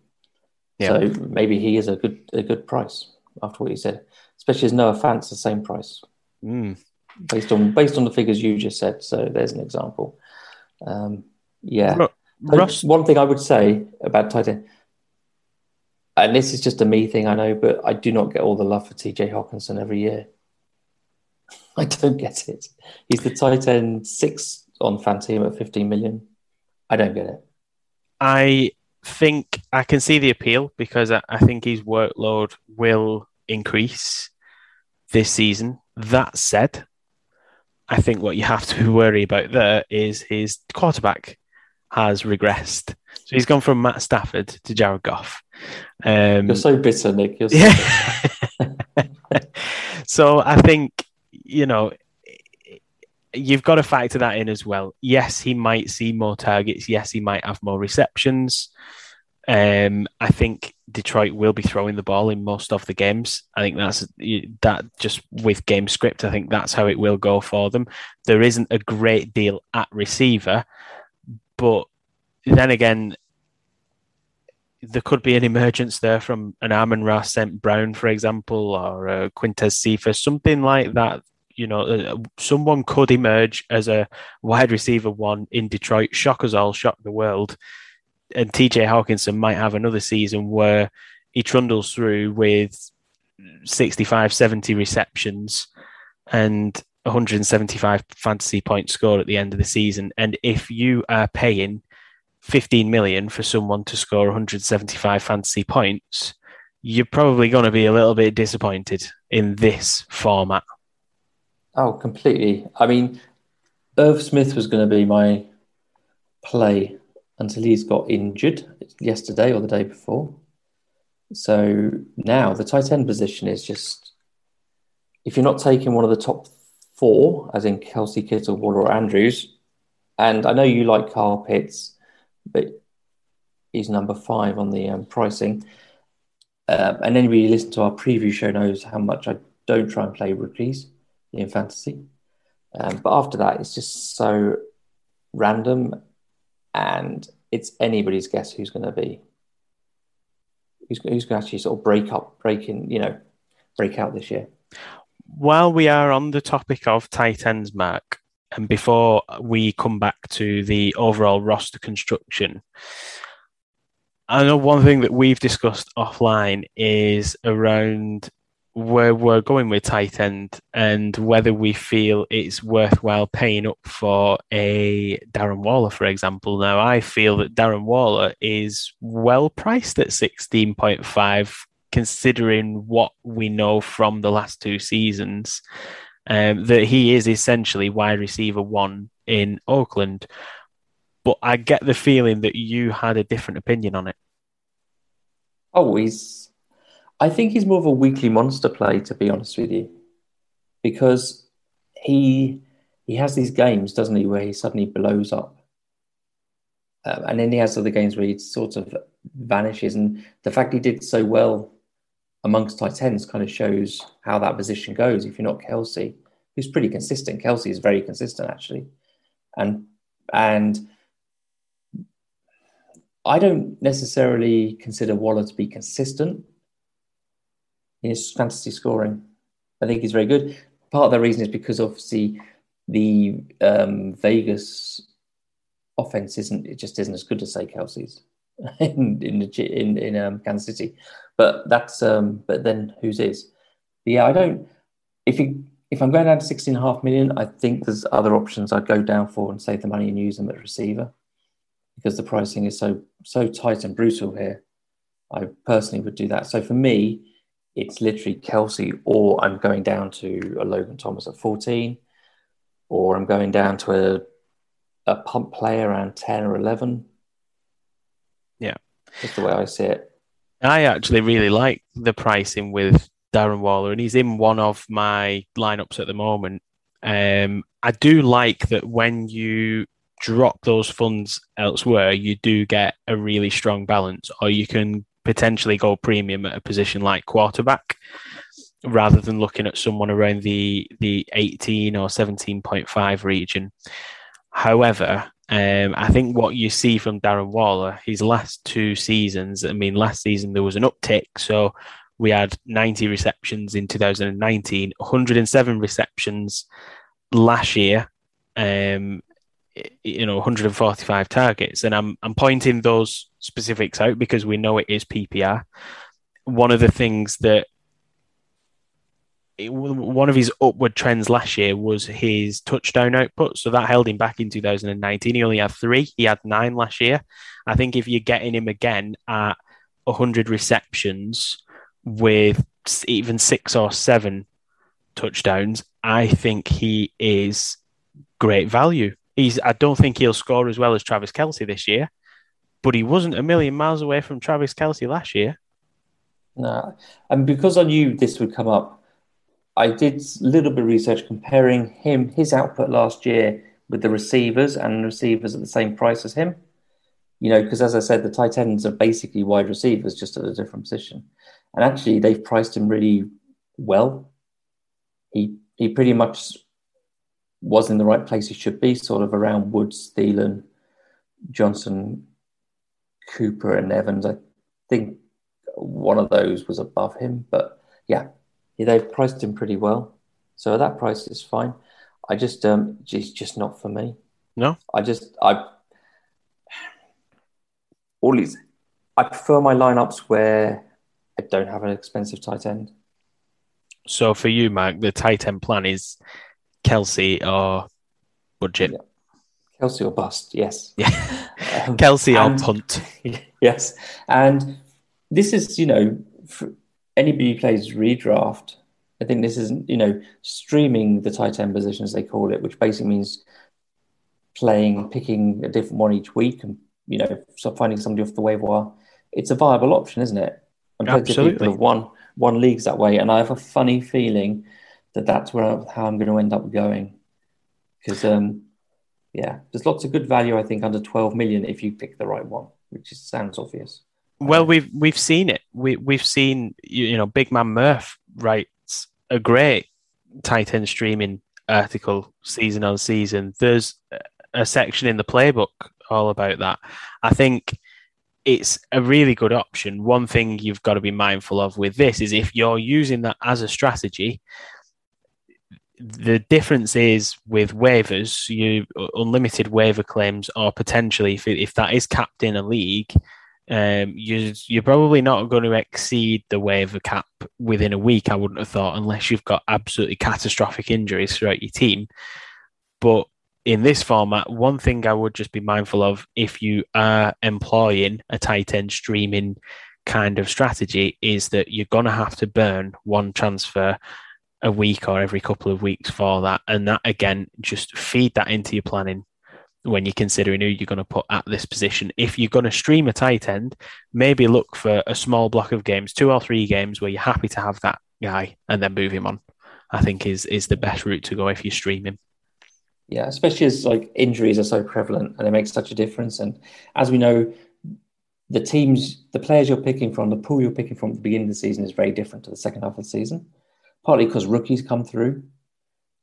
Yeah. So maybe he is a good a good price after what you said, especially as Noah Fant's the same price, mm. based on based on the figures you just said. So there's an example. Um, yeah. Russ- One thing I would say about tight end, and this is just a me thing, I know, but I do not get all the love for TJ Hockenson every year. I don't get it. He's the tight end six on Fanteam at 15 million. I don't get it. I think I can see the appeal because I, I think his workload will increase this season. That said, I think what you have to worry about there is his quarterback has regressed. So he's gone from Matt Stafford to Jared Goff. Um, You're so bitter, Nick. So yeah. so I think, you know, you've got to factor that in as well. Yes, he might see more targets. Yes, he might have more receptions. Um, I think Detroit will be throwing the ball in most of the games. I think that's that just with game script. I think that's how it will go for them. There isn't a great deal at receiver, but then again, there could be an emergence there from an Amon-Ra St. Brown, for example, or a Quintez Cephus, something like that. You know, uh, someone could emerge as a wide receiver one in Detroit, shock us all, shock the world. And TJ Hockenson might have another season where he trundles through with 65, 70 receptions and 175 fantasy points scored at the end of the season. And if you are paying 15 million for someone to score 175 fantasy points, you're probably going to be a little bit disappointed in this format. Oh, completely. I mean, Irv Smith was going to be my play until he's got injured yesterday or the day before. So now the tight end position is just if you're not taking one of the top four, as in Kelce Kittle, Waller, or Andrews, and I know you like Kyle Pitts but he's number five on the um, pricing. Uh, and anybody who listens to our preview show knows how much I don't try and play rookies in fantasy. Um, but after that, it's just so random, and it's anybody's guess who's going to be who's, who's going to actually sort of break up, break in, you know, break out this year. While we are on the topic of tight ends, Mark, and before we come back to the overall roster construction, I know one thing that we've discussed offline is around where we're going with tight end and whether we feel it's worthwhile paying up for a Darren Waller, for example. Now, I feel that Darren Waller is well priced at 16.5, considering what we know from the last two seasons um, that he is essentially wide receiver one in Oakland. But I get the feeling that you had a different opinion on it. Oh, he's. I think he's more of a weekly monster play, to be honest with you, because he he has these games, doesn't he, where he suddenly blows up, um, and then he has other games where he sort of vanishes. And the fact he did so well amongst tight ends kind of shows how that position goes. If you're not Kelce, who's pretty consistent, Kelce is very consistent actually, and and I don't necessarily consider Waller to be consistent in his fantasy scoring. I think he's very good. Part of the reason is because obviously the um, Vegas offense isn't it just isn't as good as say Kelce's in in in, in um, Kansas City. But that's um, but then whose is? But yeah, I don't. If you if I'm going down to 16 and a half million, I think there's other options I'd go down for and save the money and use them at receiver because the pricing is so so tight and brutal here. I personally would do that. So for me, it's literally Kelce, or I'm going down to a Logan Thomas at 14, or I'm going down to a a pump player around 10 or 11. Yeah. That's the way I see it. I actually really like the pricing with Darren Waller, and he's in one of my lineups at the moment. Um, I do like that when you drop those funds elsewhere, you do get a really strong balance, or you can potentially go premium at a position like quarterback rather than looking at someone around the the 18 or 17.5 region. However, um, I think what you see from Darren Waller, his last two seasons, I mean, last season there was an uptick. So we had 90 receptions in 2019, 107 receptions last year, um, you know, 145 targets. And I'm, I'm pointing those specifics out because we know it is PPR. One of the things that one of his upward trends last year was his touchdown output. So that held him back in 2019. He only had three. He had nine last year. I think if you're getting him again at 100 receptions with even six or seven touchdowns, I think he is great value. He's. I don't think he'll score as well as Travis Kelce this year, but he wasn't a million miles away from Travis Kelce last year. No, and because I knew this would come up, I did a little bit of research comparing him, his output last year with the receivers and receivers at the same price as him. You know, because as I said, the tight ends are basically wide receivers, just at a different position. And actually, they've priced him really well. He he pretty much was in the right place he should be, sort of around Woods, Thielen, Johnson, Cooper, and Evans. I think one of those was above him, but yeah, they've priced him pretty well. So that price is fine. I just um, it's just not for me. No, I just I all these. I prefer my lineups where I don't have an expensive tight end. So for you, Mark, the tight end plan is Kelce or budget. Yeah. Kelce or bust, yes. Yeah. Um, Kelce and, or punt. Yes. And this is, you know, anybody who plays redraft, I think this is, you know, streaming the tight end position, as they call it, which basically means playing, picking a different one each week and, you know, so finding somebody off the waiver wire. It's a viable option, isn't it? And Absolutely. people have won, won leagues that way. And I have a funny feeling that that's where how I'm going to end up going. Because, um, yeah, there's lots of good value, I think, under 12 million if you pick the right one, which is, sounds obvious. Well, we've we've seen it. We we've seen you, you know Big Man Murph writes a great tight end streaming article season on season. There's a section in the playbook all about that. I think it's a really good option. One thing you've got to be mindful of with this is if you're using that as a strategy, the difference is with waivers, you unlimited waiver claims, or potentially if, if that is capped in a league, um, you, you're probably not going to exceed the waiver cap within a week. I wouldn't have thought, unless you've got absolutely catastrophic injuries throughout your team. But in this format, one thing I would just be mindful of if you are employing a tight end streaming kind of strategy is that you're going to have to burn one transfer a week or every couple of weeks for that. And that again, just feed that into your planning when you're considering who you're going to put at this position. If you're going to stream a tight end, maybe look for a small block of games, two or three games where you're happy to have that guy and then move him on. I think is is the best route to go if you stream him. Yeah, especially as like injuries are so prevalent and it makes such a difference. And as we know, the teams, the players you're picking from, the pool you're picking from at the beginning of the season is very different to the second half of the season partly because rookies come through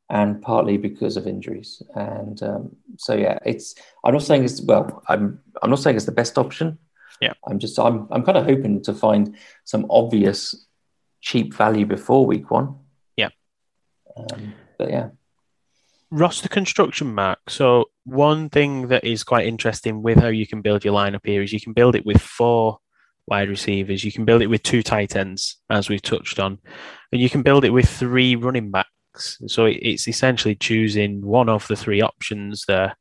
and partly because of injuries. And um, so, yeah, it's. I'm not saying it's well. I'm. I'm not saying it's the best option. Yeah. I'm just. I'm. I'm kind of hoping to find some obvious cheap value before week one. Yeah. Um, but yeah. Roster construction, Mark. So one thing that is quite interesting with how you can build your lineup here is you can build it with four wide receivers. You can build it with two tight ends, as we've touched on, and you can build it with three running backs. So it's essentially choosing one of the three options there.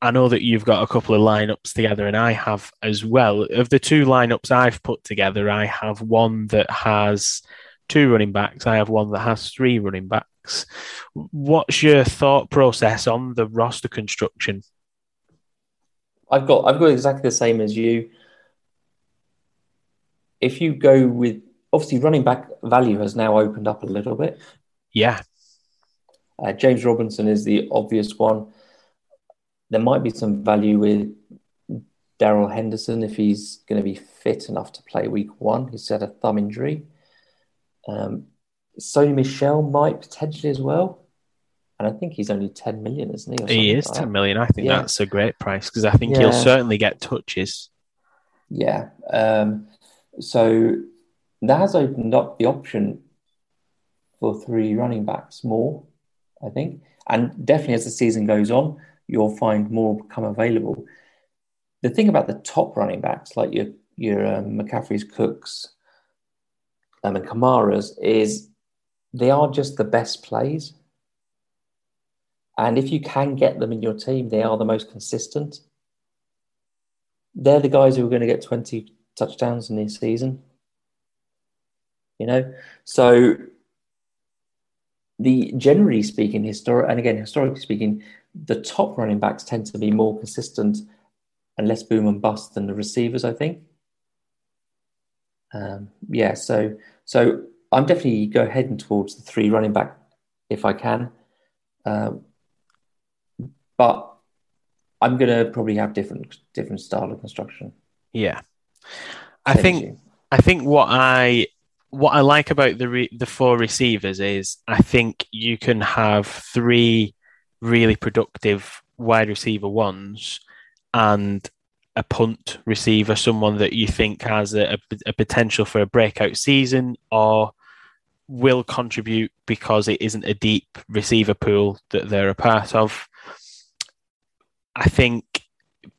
I know that you've got a couple of lineups together, and I have as well. Of the two lineups I've put together, I have one that has two running backs. I have one that has three running backs. What's your thought process on the roster construction? I've got I've got exactly the same as you if you go with obviously running back value has now opened up a little bit. Yeah. Uh, James Robinson is the obvious one. There might be some value with Darrell Henderson if he's going to be fit enough to play week one. He's had a thumb injury. Um, Sony Michel might potentially as well. And I think he's only 10 million, isn't he? He is like 10 million. I think yeah. that's a great price because I think yeah. he'll certainly get touches. Yeah. Um, so that has opened up the option for three running backs more, I think. And definitely as the season goes on, you'll find more become available. The thing about the top running backs, like your your um, McCaffrey's, Cooks, um, and Kamara's, is they are just the best plays. And if you can get them in your team, they are the most consistent. They're the guys who are going to get 20 touchdowns in this season. You know, so the generally speaking, historic and again historically speaking, the top running backs tend to be more consistent and less boom and bust than the receivers. I think. Um, yeah, so so I'm definitely go heading towards the three running back if I can. Um, but I'm going to probably have different different style of construction. Yeah, I think I think what I what I like about the re, the four receivers is I think you can have three really productive wide receiver ones and a punt receiver, someone that you think has a, a, potential for a breakout season or will contribute because it isn't a deep receiver pool that they're a part of. I think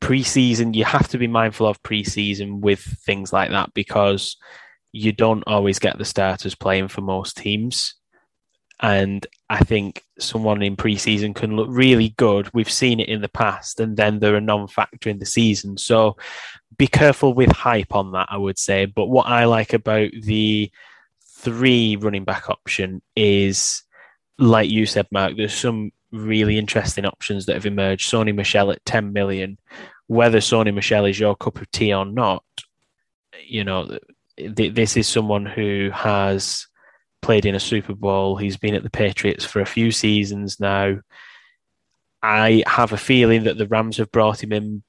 preseason, you have to be mindful of preseason with things like that because you don't always get the starters playing for most teams. And I think someone in preseason can look really good. We've seen it in the past, and then they're a non factor in the season. So be careful with hype on that, I would say. But what I like about the three running back option is, like you said, Mark, there's some really interesting options that have emerged. Sony Michel at 10 million, whether Sony Michel is your cup of tea or not, you know, th- this is someone who has played in a Super Bowl. He's been at the Patriots for a few seasons now. I have a feeling that the Rams have brought him in,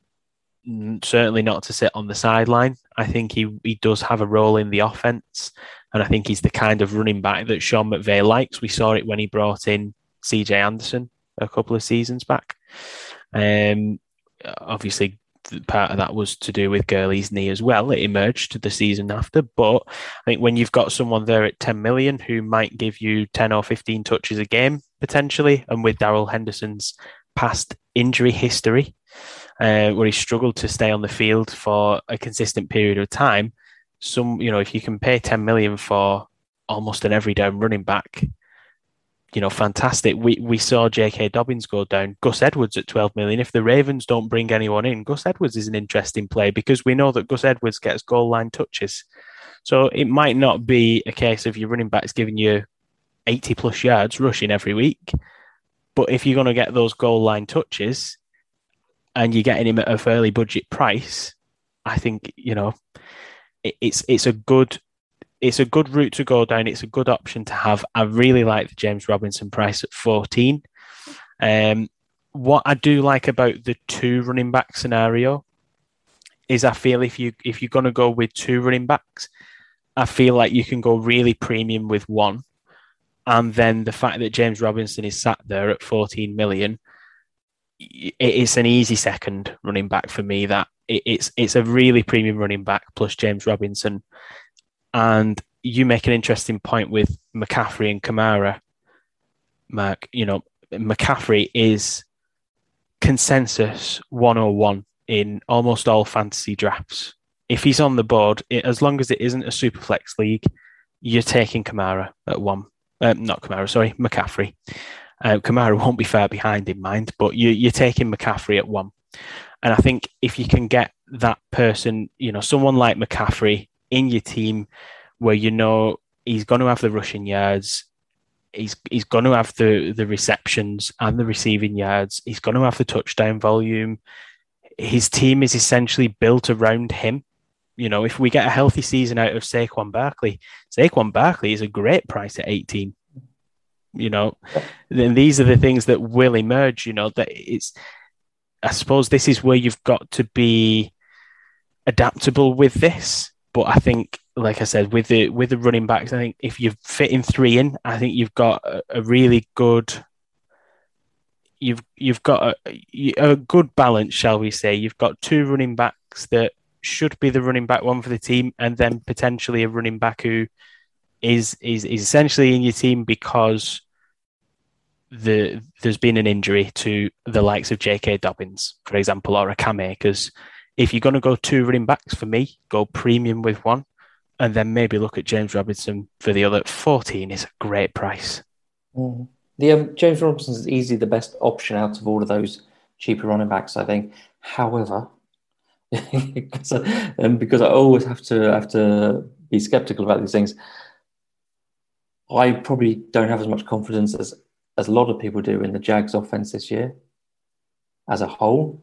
certainly not to sit on the sideline. I think he, he does have a role in the offense, and I think he's the kind of running back that Sean McVay likes. We saw it when he brought in CJ Anderson a couple of seasons back. Um, obviously, part of that was to do with Gurley's knee as well. It emerged the season after, but I think when you've got someone there at 10 million who might give you 10 or 15 touches a game potentially, and with Darrell Henderson's past injury history, uh, where he struggled to stay on the field for a consistent period of time, some you know if you can pay 10 million for almost an every down running back you know, fantastic. We we saw J.K. Dobbins go down. Gus Edwards at 12 million. If the Ravens don't bring anyone in, Gus Edwards is an interesting play because we know that Gus Edwards gets goal line touches. So it might not be a case of your running backs giving you 80 plus yards rushing every week. But if you're going to get those goal line touches and you're getting him at a fairly budget price, I think, you know, it's it's a good it's a good route to go down. It's a good option to have. I really like the James Robinson price at 14. Um, what I do like about the two running back scenario is I feel if you if you're going to go with two running backs, I feel like you can go really premium with one, and then the fact that James Robinson is sat there at 14 million, it's an easy second running back for me. That it's it's a really premium running back plus James Robinson and you make an interesting point with McCaffrey and Kamara, Mark. You know, McCaffrey is consensus 101 in almost all fantasy drafts. If he's on the board, it, as long as it isn't a super flex league, you're taking Kamara at one. Um, not Kamara, sorry, McCaffrey. Uh, Kamara won't be far behind in mind, but you, you're taking McCaffrey at one. And I think if you can get that person, you know, someone like McCaffrey in your team where you know he's going to have the rushing yards, he's he's going to have the the receptions and the receiving yards, he's going to have the touchdown volume. His team is essentially built around him. You know, if we get a healthy season out of Saquon Barkley, Saquon Barkley is a great price at 18. You know, then these are the things that will emerge. You know, that it's, I suppose this is where you've got to be adaptable with this but I think, like I said, with the with the running backs, I think if you're fitting three in, I think you've got a, a really good. You've you've got a, a good balance, shall we say? You've got two running backs that should be the running back one for the team, and then potentially a running back who is is, is essentially in your team because the there's been an injury to the likes of J.K. Dobbins, for example, or a Cam Akers if you're going to go two running backs for me, go premium with one, and then maybe look at James Robinson for the other. 14 is a great price. Mm. The um, James Robinson is easily the best option out of all of those cheaper running backs, I think. However, because, I, um, because I always have to have to be skeptical about these things, I probably don't have as much confidence as as a lot of people do in the Jags offense this year as a whole.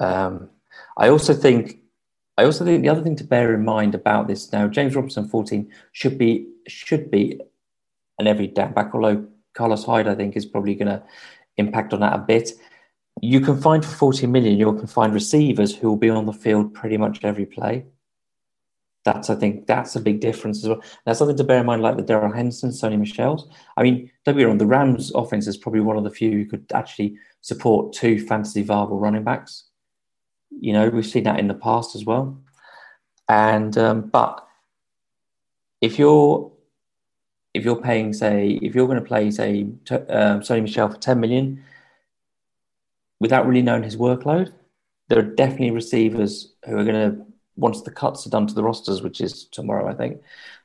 Um, I also think I also think the other thing to bear in mind about this now, James Robinson 14 should be should be an every down back, although Carlos Hyde, I think, is probably going to impact on that a bit. You can find for 40 million, you can find receivers who will be on the field pretty much every play. That's, I think, that's a big difference as well. That's something to bear in mind, like the Darrell Henderson, Sony Michel's. I mean, don't be wrong, the Rams offense is probably one of the few who could actually support two fantasy viable running backs. You know, we've seen that in the past as well. And, um, but if you're if you're paying, say, if you're going to play, say, t- um, Sony Michel for 10 million, without really knowing his workload, there are definitely receivers who are going to, once the cuts are done to the rosters, which is tomorrow, I think,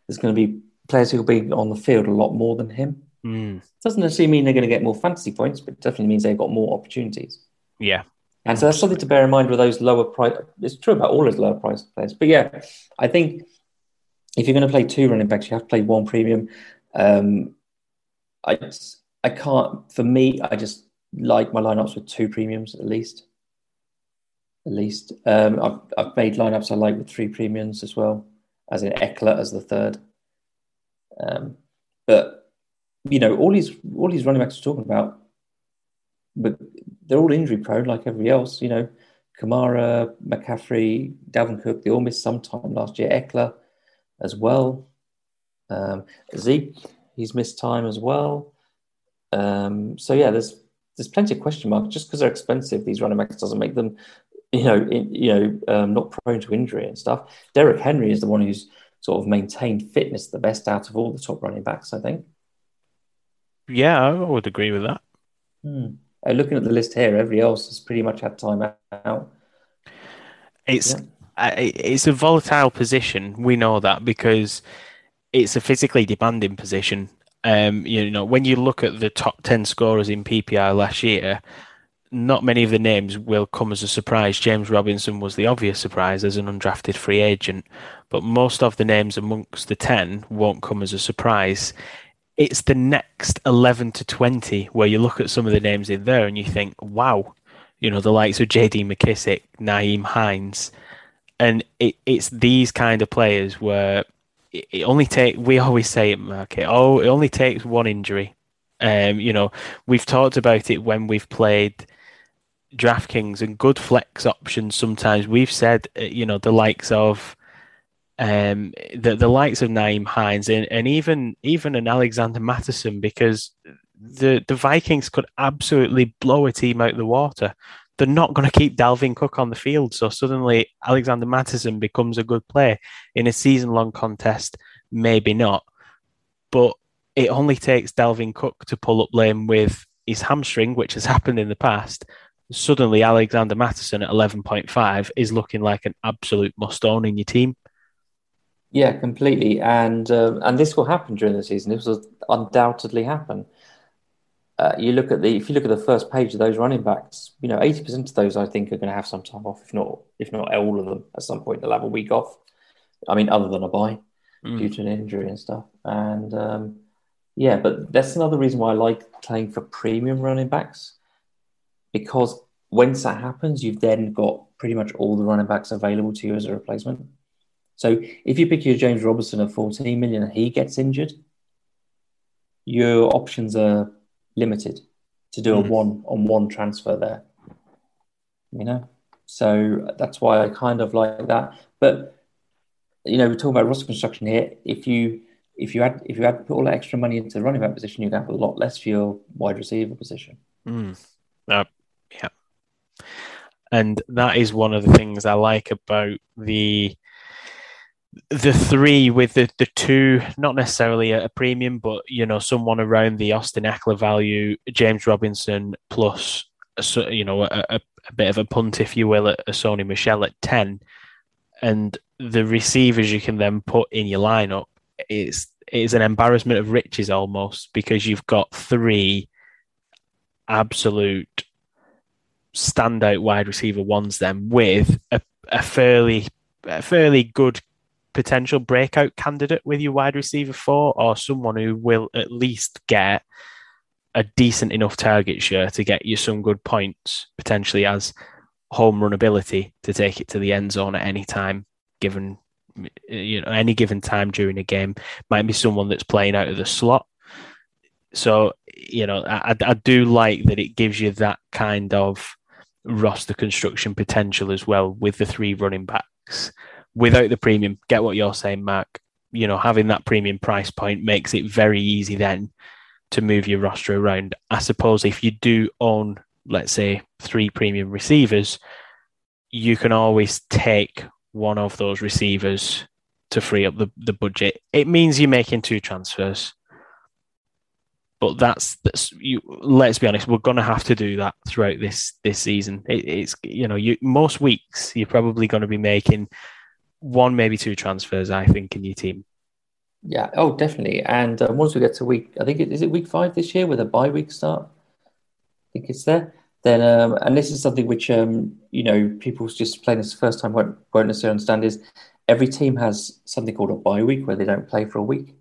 there's going to be players who will be on the field a lot more than him. Mm. Doesn't necessarily mean they're going to get more fantasy points, but definitely means they've got more opportunities. Yeah. And so that's something to bear in mind with those lower price. It's true about all those lower price players. But yeah, I think if you're going to play two running backs, you have to play one premium. Um, I I can't. For me, I just like my lineups with two premiums at least. At least um, I've I've made lineups I like with three premiums as well, as in Ekeler as the third. Um, but you know, all these all these running backs we're talking about, but they're all injury prone like everybody else. You know, Kamara, McCaffrey, Dalvin Cook, they all missed some time last year. Ekeler as well. Um, Zeke, he's missed time as well. Um, so yeah, there's there's plenty of question marks. Just because they're expensive, these running backs doesn't make them, you know, in, you know, um, not prone to injury and stuff. Derrick Henry is the one who's sort of maintained fitness the best out of all the top running backs, I think. Yeah, I would agree with that. Hmm. Uh, looking at the list here, everybody else has pretty much had time out. It's yeah. it's a volatile position. We know that because it's a physically demanding position. Um, you know, when you look at the top 10 scorers in PPR last year, not many of the names will come as a surprise. James Robinson was the obvious surprise as an undrafted free agent, but most of the names amongst the 10 won't come as a surprise. It's the next 11 to 20 where you look at some of the names in there and you think, wow, you know, the likes of JD McKissic, Nyheim Hines. And it, it's these kind of players where it only take we always say it, okay. Oh, it only takes one injury. Um, you know, we've talked about it when we've played DraftKings and good flex options. Sometimes we've said, uh, you know, the likes of um, the the likes of Nyheim Hines and, and even even an Alexander Mattison because the the Vikings could absolutely blow a team out the water they're not going to keep Dalvin Cook on the field. So suddenly Alexander Mattison becomes a good player in a season long contest. Maybe not, but it only takes Dalvin Cook to pull up lane with his hamstring, which has happened in the past. Suddenly, Alexander Mattison at 11.5 is looking like an absolute must own in your team. Yeah, completely. And uh, and this will happen during the season. This will undoubtedly happen uh, you look at the if you look at the first page of those running backs, you know, eighty percent of those I think are going to have some time off, if not if not all of them at some point they'll have a week off. I mean, other than a bye mm. due to an injury and stuff. And um, yeah, but that's another reason why I like playing for premium running backs because once that happens, you've then got pretty much all the running backs available to you as a replacement. So if you pick your James Robertson at 14 million and he gets injured, your options are limited to do mm. a one on one transfer there. You know, so that's why I kind of like that. But you know, we're talking about roster construction here. If you if you had if you had put all that extra money into the running back position, you'd have a lot less for your wide receiver position. Mm. Uh, yeah, and that is one of the things I like about the the three with the, the two, not necessarily a, premium, but you know, someone around the Austin Ekeler value, James Robinson plus, a, you know, a, a, a, bit of a punt, if you will, at a Sony Michel at 10. And the receivers you can then put in your lineup, it's, it's an embarrassment of riches almost because you've got three absolute standout wide receiver ones then with a, a fairly a fairly good potential breakout candidate with your wide receiver four, or someone who will at least get a decent enough target share to get you some good points, potentially as home run ability to take it to the end zone at any time, given you know any given time during a game. Might be someone that's playing out of the slot. So you know I, I do like that it gives you that kind of roster construction potential as well with the three running backs without the premium get what you're saying mark you know having that premium price point makes it very easy then to move your roster around i suppose if you do own let's say three premium receivers you can always take one of those receivers to free up the, the budget. It means you're making two transfers. But that's that's you. Let's be honest. We're going to have to do that throughout this this season. It, it's you know you most weeks you're probably going to be making one maybe two transfers. I think in your team. Yeah. Oh, definitely. And uh, once we get to week, I think it is it week five this year with a bye week start. I think it's there then um, and this is something which um, you know people just playing this first time won't, won't necessarily understand is every team has something called a bye week where they don't play for a week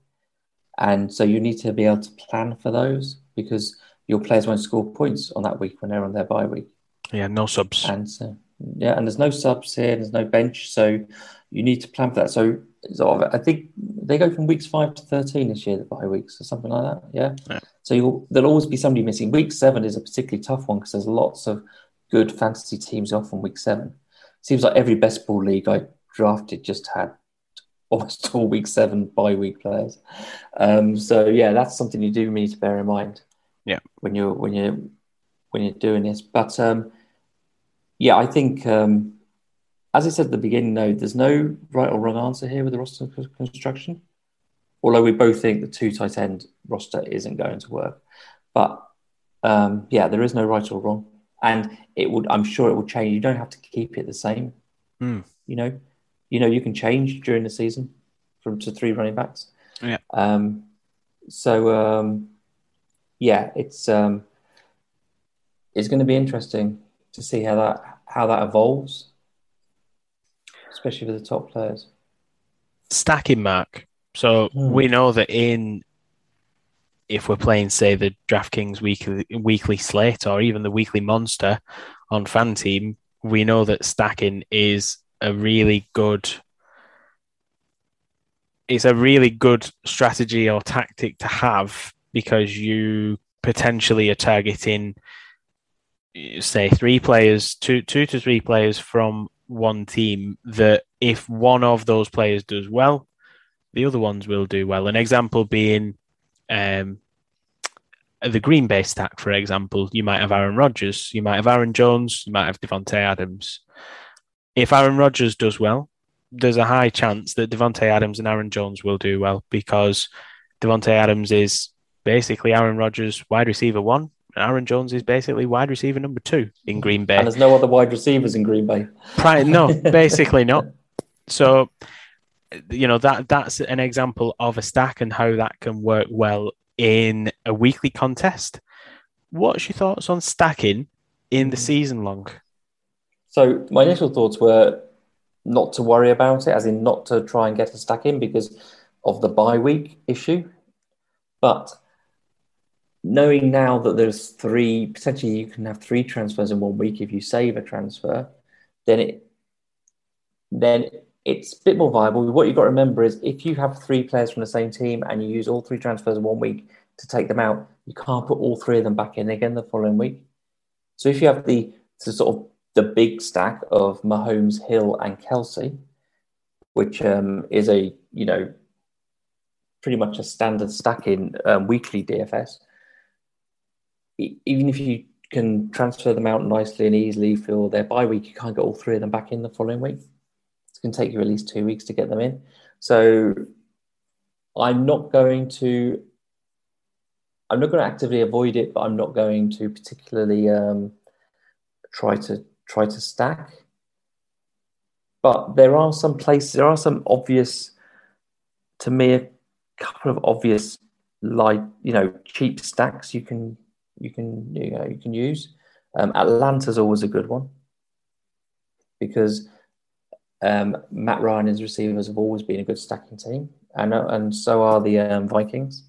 and so you need to be able to plan for those because your players won't score points on that week when they're on their bye week yeah no subs and so yeah and there's no subs here there's no bench so you need to plan for that so of, I think they go from weeks five to thirteen this year, the bye weeks or something like that. Yeah. yeah. So there'll always be somebody missing. Week seven is a particularly tough one because there's lots of good fantasy teams off on week seven. Seems like every best ball league I drafted just had almost all week seven bye week players. Um, so yeah, that's something you do need to bear in mind. Yeah. When you're when you're when you're doing this, but um, yeah, I think um, as I said at the beginning, though, there's no right or wrong answer here with the roster construction. Although we both think the two tight end roster isn't going to work, but um, yeah, there is no right or wrong, and it would. I'm sure it will change. You don't have to keep it the same. Mm. You know, you know, you can change during the season from to three running backs. Yeah. Um, so um, yeah, it's um, it's going to be interesting to see how that how that evolves especially for the top players. Stacking mark. So mm. we know that in if we're playing, say, the DraftKings weekly weekly slate or even the weekly monster on fan team, we know that stacking is a really good it's a really good strategy or tactic to have because you potentially are targeting say three players two two to three players from one team that if one of those players does well, the other ones will do well. An example being um, the Green Bay stack, for example, you might have Aaron Rodgers, you might have Aaron Jones, you might have Davante Adams. If Aaron Rodgers does well, there's a high chance that Davante Adams and Aaron Jones will do well because Davante Adams is basically Aaron Rodgers wide receiver one, Aaron Jones is basically wide receiver number two in Green Bay. And there's no other wide receivers in Green Bay. no, basically not. So, you know that that's an example of a stack and how that can work well in a weekly contest. What's your thoughts on stacking in the mm. season long? So my initial thoughts were not to worry about it, as in not to try and get a stack in because of the bye week issue. But knowing now that there's three potentially you can have three transfers in one week if you save a transfer then it then it's a bit more viable. What you've got to remember is if you have three players from the same team and you use all three transfers in one week to take them out you can't put all three of them back in again the following week. So if you have the, the sort of the big stack of Mahomes, Hill, and Kelce, which um, is a you know pretty much a standard stack in um, weekly DFS even if you can transfer them out nicely and easily for their bye week, you can't get all three of them back in the following week. It's going to take you at least two weeks to get them in. So I'm not going to. I'm not going to actively avoid it, but I'm not going to particularly um, try to try to stack. But there are some places, there are some obvious, to me, a couple of obvious, like you know, cheap stacks you can you can you know you can use. Um, Atlanta's always a good one because um, Matt Ryan and his receivers have always been a good stacking team, and uh, and so are the um, Vikings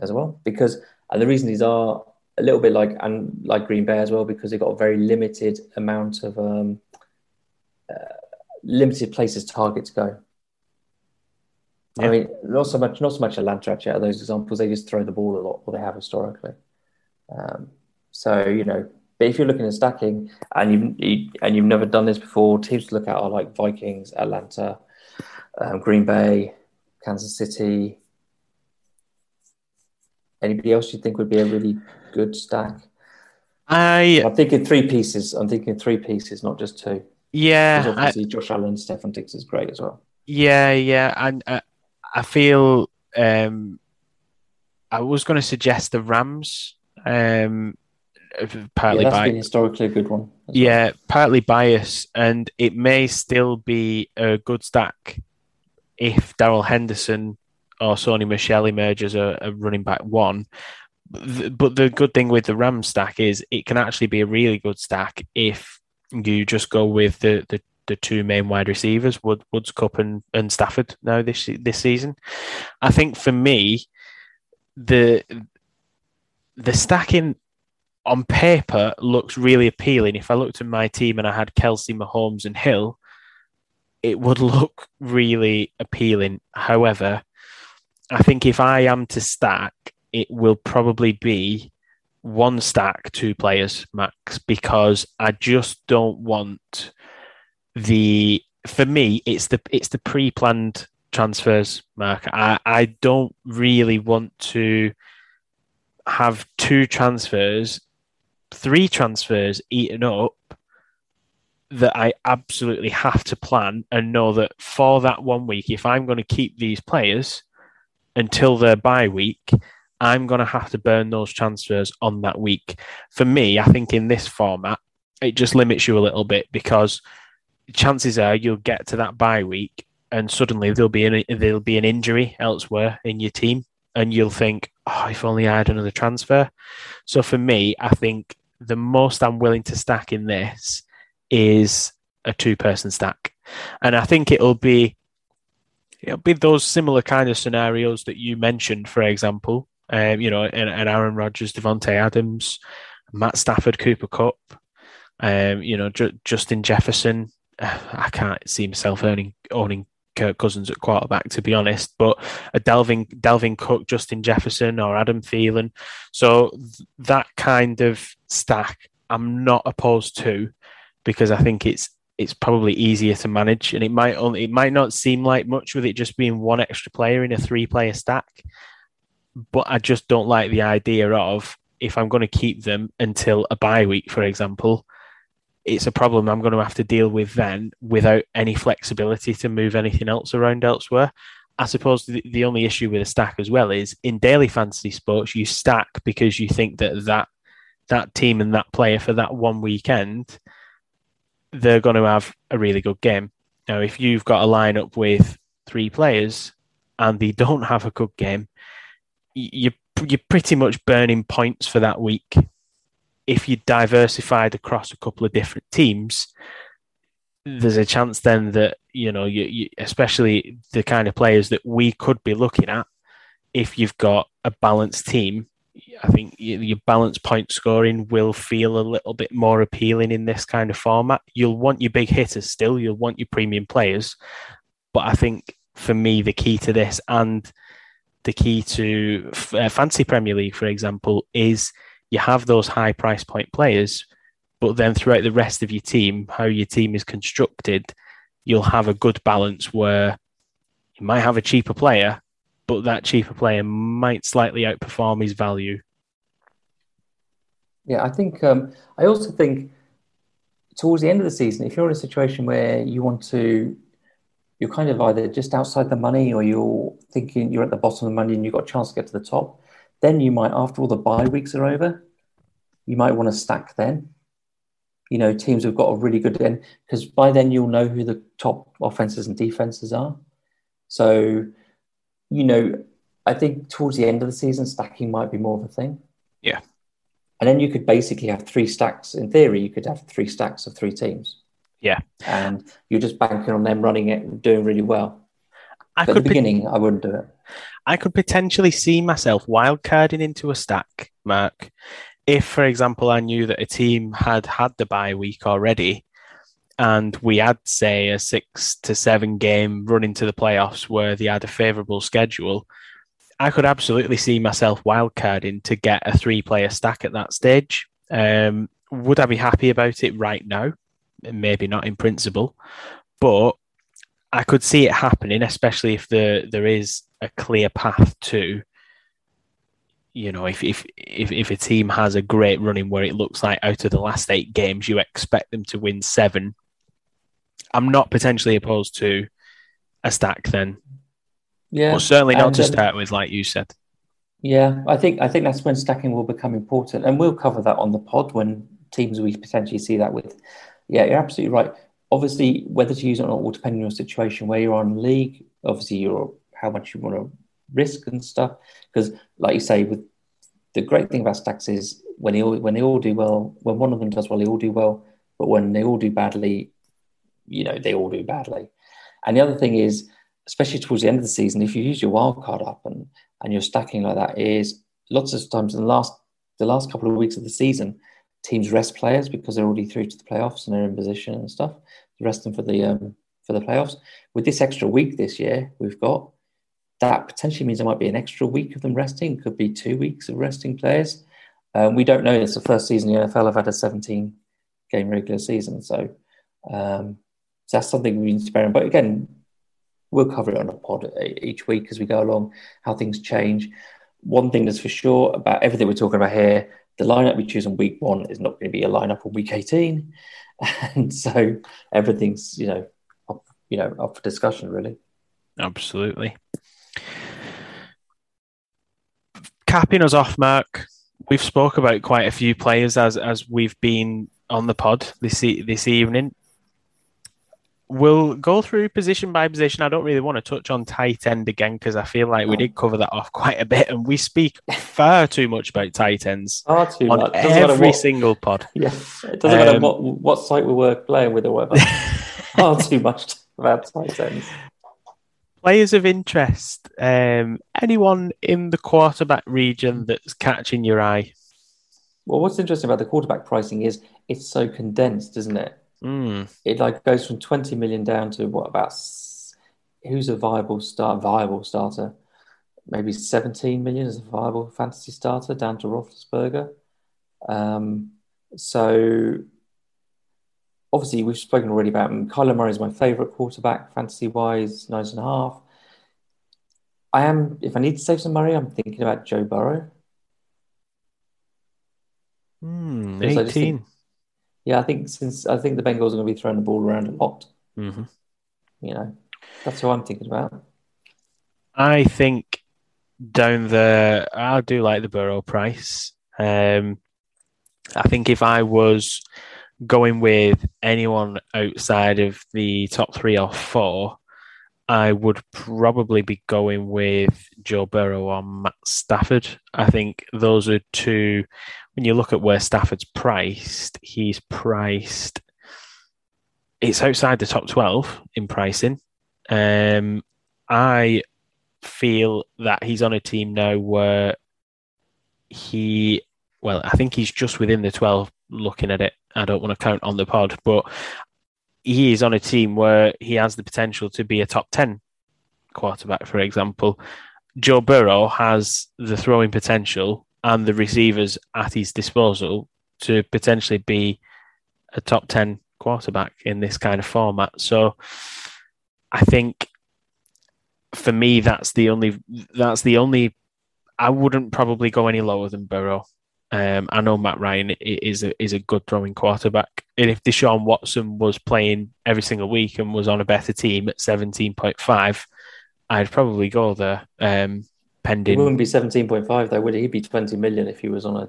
as well. Because and the reason these are a little bit like and like Green Bay as well because they've got a very limited amount of um, uh, limited places targets go. I mean, not so much, not so much Atlanta actually. Out of those examples, they just throw the ball a lot, or they have historically. Um, so you know, but if you're looking at stacking and you've you, and you've never done this before, teams to look at are like Vikings, Atlanta, um, Green Bay, Kansas City. Anybody else you think would be a really good stack? I I'm thinking three pieces. I'm thinking three pieces, not just two. Yeah, obviously I, Josh Allen, Stefon Diggs is great as well. Yeah, yeah, and uh, I feel um, I was going to suggest the Rams. Um, partly yeah, that's been historically a good one. Yeah, well. partly bias, and it may still be a good stack if Darrell Henderson or Sony Michel emerges a, a running back one. But the good thing with the Ram stack is it can actually be a really good stack if you just go with the, the, the two main wide receivers, Wood, Woods, Kupp and, and Stafford now this this season. I think for me, the the stacking on paper looks really appealing. If I looked at my team and I had Kelce, Mahomes, and Hill, it would look really appealing. However, I think if I am to stack, it will probably be one stack, two players max, because I just don't want the. For me, it's the it's the pre-planned transfers, Mark. I I don't really want to have two transfers, three transfers eaten up that I absolutely have to plan and know that for that one week, if I'm going to keep these players until their bye week, I'm going to have to burn those transfers on that week. For me, I think in this format, it just limits you a little bit because chances are you'll get to that bye week and suddenly there'll be an, there'll be an injury elsewhere in your team and you'll think, oh, if only I had another transfer. So for me, I think the most I'm willing to stack in this is a two person stack. And I think it'll be it'll be those similar kind of scenarios that you mentioned, for example. Um, you know, and, Aaron Rodgers, Davante Adams, Matt Stafford, Cooper Kupp, um, you know, J- Justin Jefferson. I can't see myself owning owning Kirk Cousins at quarterback, to be honest. But a Dalvin Dalvin Cook, Justin Jefferson, or Adam Thielen. So th- that kind of stack, I'm not opposed to because I think it's it's probably easier to manage, and it might only it might not seem like much with it just being one extra player in a three player stack. But I just don't like the idea of if I'm going to keep them until a bye week, for example, it's a problem I'm going to have to deal with then without any flexibility to move anything else around elsewhere. I suppose the, the only issue with a stack as well is in daily fantasy sports, you stack because you think that that, that team and that player for that one weekend they're going to have a really good game. Now, if you've got a lineup with three players and they don't have a good game, you you're pretty much burning points for that week. If you diversified across a couple of different teams, there's a chance then that you know you, you, especially the kind of players that we could be looking at if you've got a balanced team I think your balance point scoring will feel a little bit more appealing in this kind of format. You'll want your big hitters still, you'll want your premium players. But I think for me, the key to this and the key to uh, Fantasy Premier League, for example, is you have those high price point players, but then throughout the rest of your team, how your team is constructed, you'll have a good balance where you might have a cheaper player, but that cheaper player might slightly outperform his value. Yeah, I think um, I also think towards the end of the season, if you're in a situation where you want to, you're kind of either just outside the money or you're thinking you're at the bottom of the money and you've got a chance to get to the top, then you might, after all the bye weeks are over, you might want to stack then. You know, teams have got a really good end because by then you'll know who the top offenses and defenses are. So you know, I think towards the end of the season, stacking might be more of a thing. Yeah. And then you could basically have three stacks. In theory, you could have three stacks of three teams. Yeah. And you're just banking on them running it and doing really well. I but could at the beginning, I wouldn't do it. I could potentially see myself wildcarding into a stack, Mark. If, for example, I knew that a team had had the bye week already and we had, say, a six to seven game run into the playoffs where they had a favourable schedule, I could absolutely see myself wildcarding to get a three player stack at that stage. Um, would I be happy about it right now? Maybe not in principle, but I could see it happening, especially if the, there is a clear path to you know, if, if if if a team has a great running where it looks like out of the last eight games you expect them to win seven, I'm not potentially opposed to a stack then. Yeah, well, certainly not and, to start with, like you said. Yeah, I think I think that's when stacking will become important, and we'll cover that on the pod when teams we potentially see that with. Yeah, you're absolutely right. Obviously, whether to use it or not will depend on your situation, where you're on league. Obviously, your how much you want to risk and stuff. Because, like you say, with the great thing about stacks is when they all when they all do well, when one of them does well, they all do well. But when they all do badly, you know, they all do badly. And the other thing is, especially towards the end of the season, if you use your wild card up and and you're stacking like that, is lots of times in the last the last couple of weeks of the season, teams rest players because they're already through to the playoffs and they're in position and stuff. Rest them for the um, for the playoffs. With this extra week this year, we've got that potentially means there might be an extra week of them resting. Could be two weeks of resting players. Um, we don't know. It's the first season the NFL have had a 17 game regular season, so um, so that's something we need to bear in. But again, we'll cover it on a pod each week as we go along, how things change. One thing that's for sure about everything we're talking about here, the lineup we choose on week one is not going to be a lineup on week 18. And so everything's, you know, up, you know, up for discussion really. Absolutely. Capping us off, Mark. We've spoke about quite a few players as as we've been on the pod this this evening. We'll go through position by position. I don't really want to touch on tight end again because I feel like we did cover that off quite a bit, and we speak far too much about tight ends Far too on much. Matter every what- single pod. Yeah, it doesn't matter Um, what what site we were playing with or whatever. Far too much about tight ends. Players of interest. Um, anyone in the quarterback region that's catching your eye? Well, what's interesting about the quarterback pricing is it's so condensed, isn't it? Mm. It like goes from 20 million down to what about who's a viable start viable starter? Maybe 17 million is a viable fantasy starter down to Roethlisberger. Um, so obviously we've spoken already about him. Kyler Murray is my favorite quarterback fantasy wise, nine and a half. I am if I need to save some money, I'm thinking about Joe Burrow. Just 18. Yeah, I think since I think the Bengals are going to be throwing the ball around a lot. Mhm. You know, that's who I'm thinking about. I think down the, I do like the Burrow price. Um, I think if I was going with anyone outside of the top three or four, I would probably be going with Joe Burrow or Matt Stafford. I think those are two. When you look at where Stafford's priced, he's priced. It's outside the top twelve in pricing. Um, I feel that he's on a team now where he, well, I think he's just within the 12 looking at it. I don't want to count on the pod, but he is on a team where he has the potential to be a top 10 quarterback, for example. Joe Burrow has the throwing potential and the receivers at his disposal to potentially be a top 10 quarterback in this kind of format. So I think for me that's the only that's the only I wouldn't probably go any lower than Burrow. Um, I know Matt Ryan is a, is a good throwing quarterback, and if Deshaun Watson was playing every single week and was on a better team at seventeen point five, I'd probably go there. Um, It pending. wouldn't be 17.5 though, would he? He'd be 20 million if he was on a.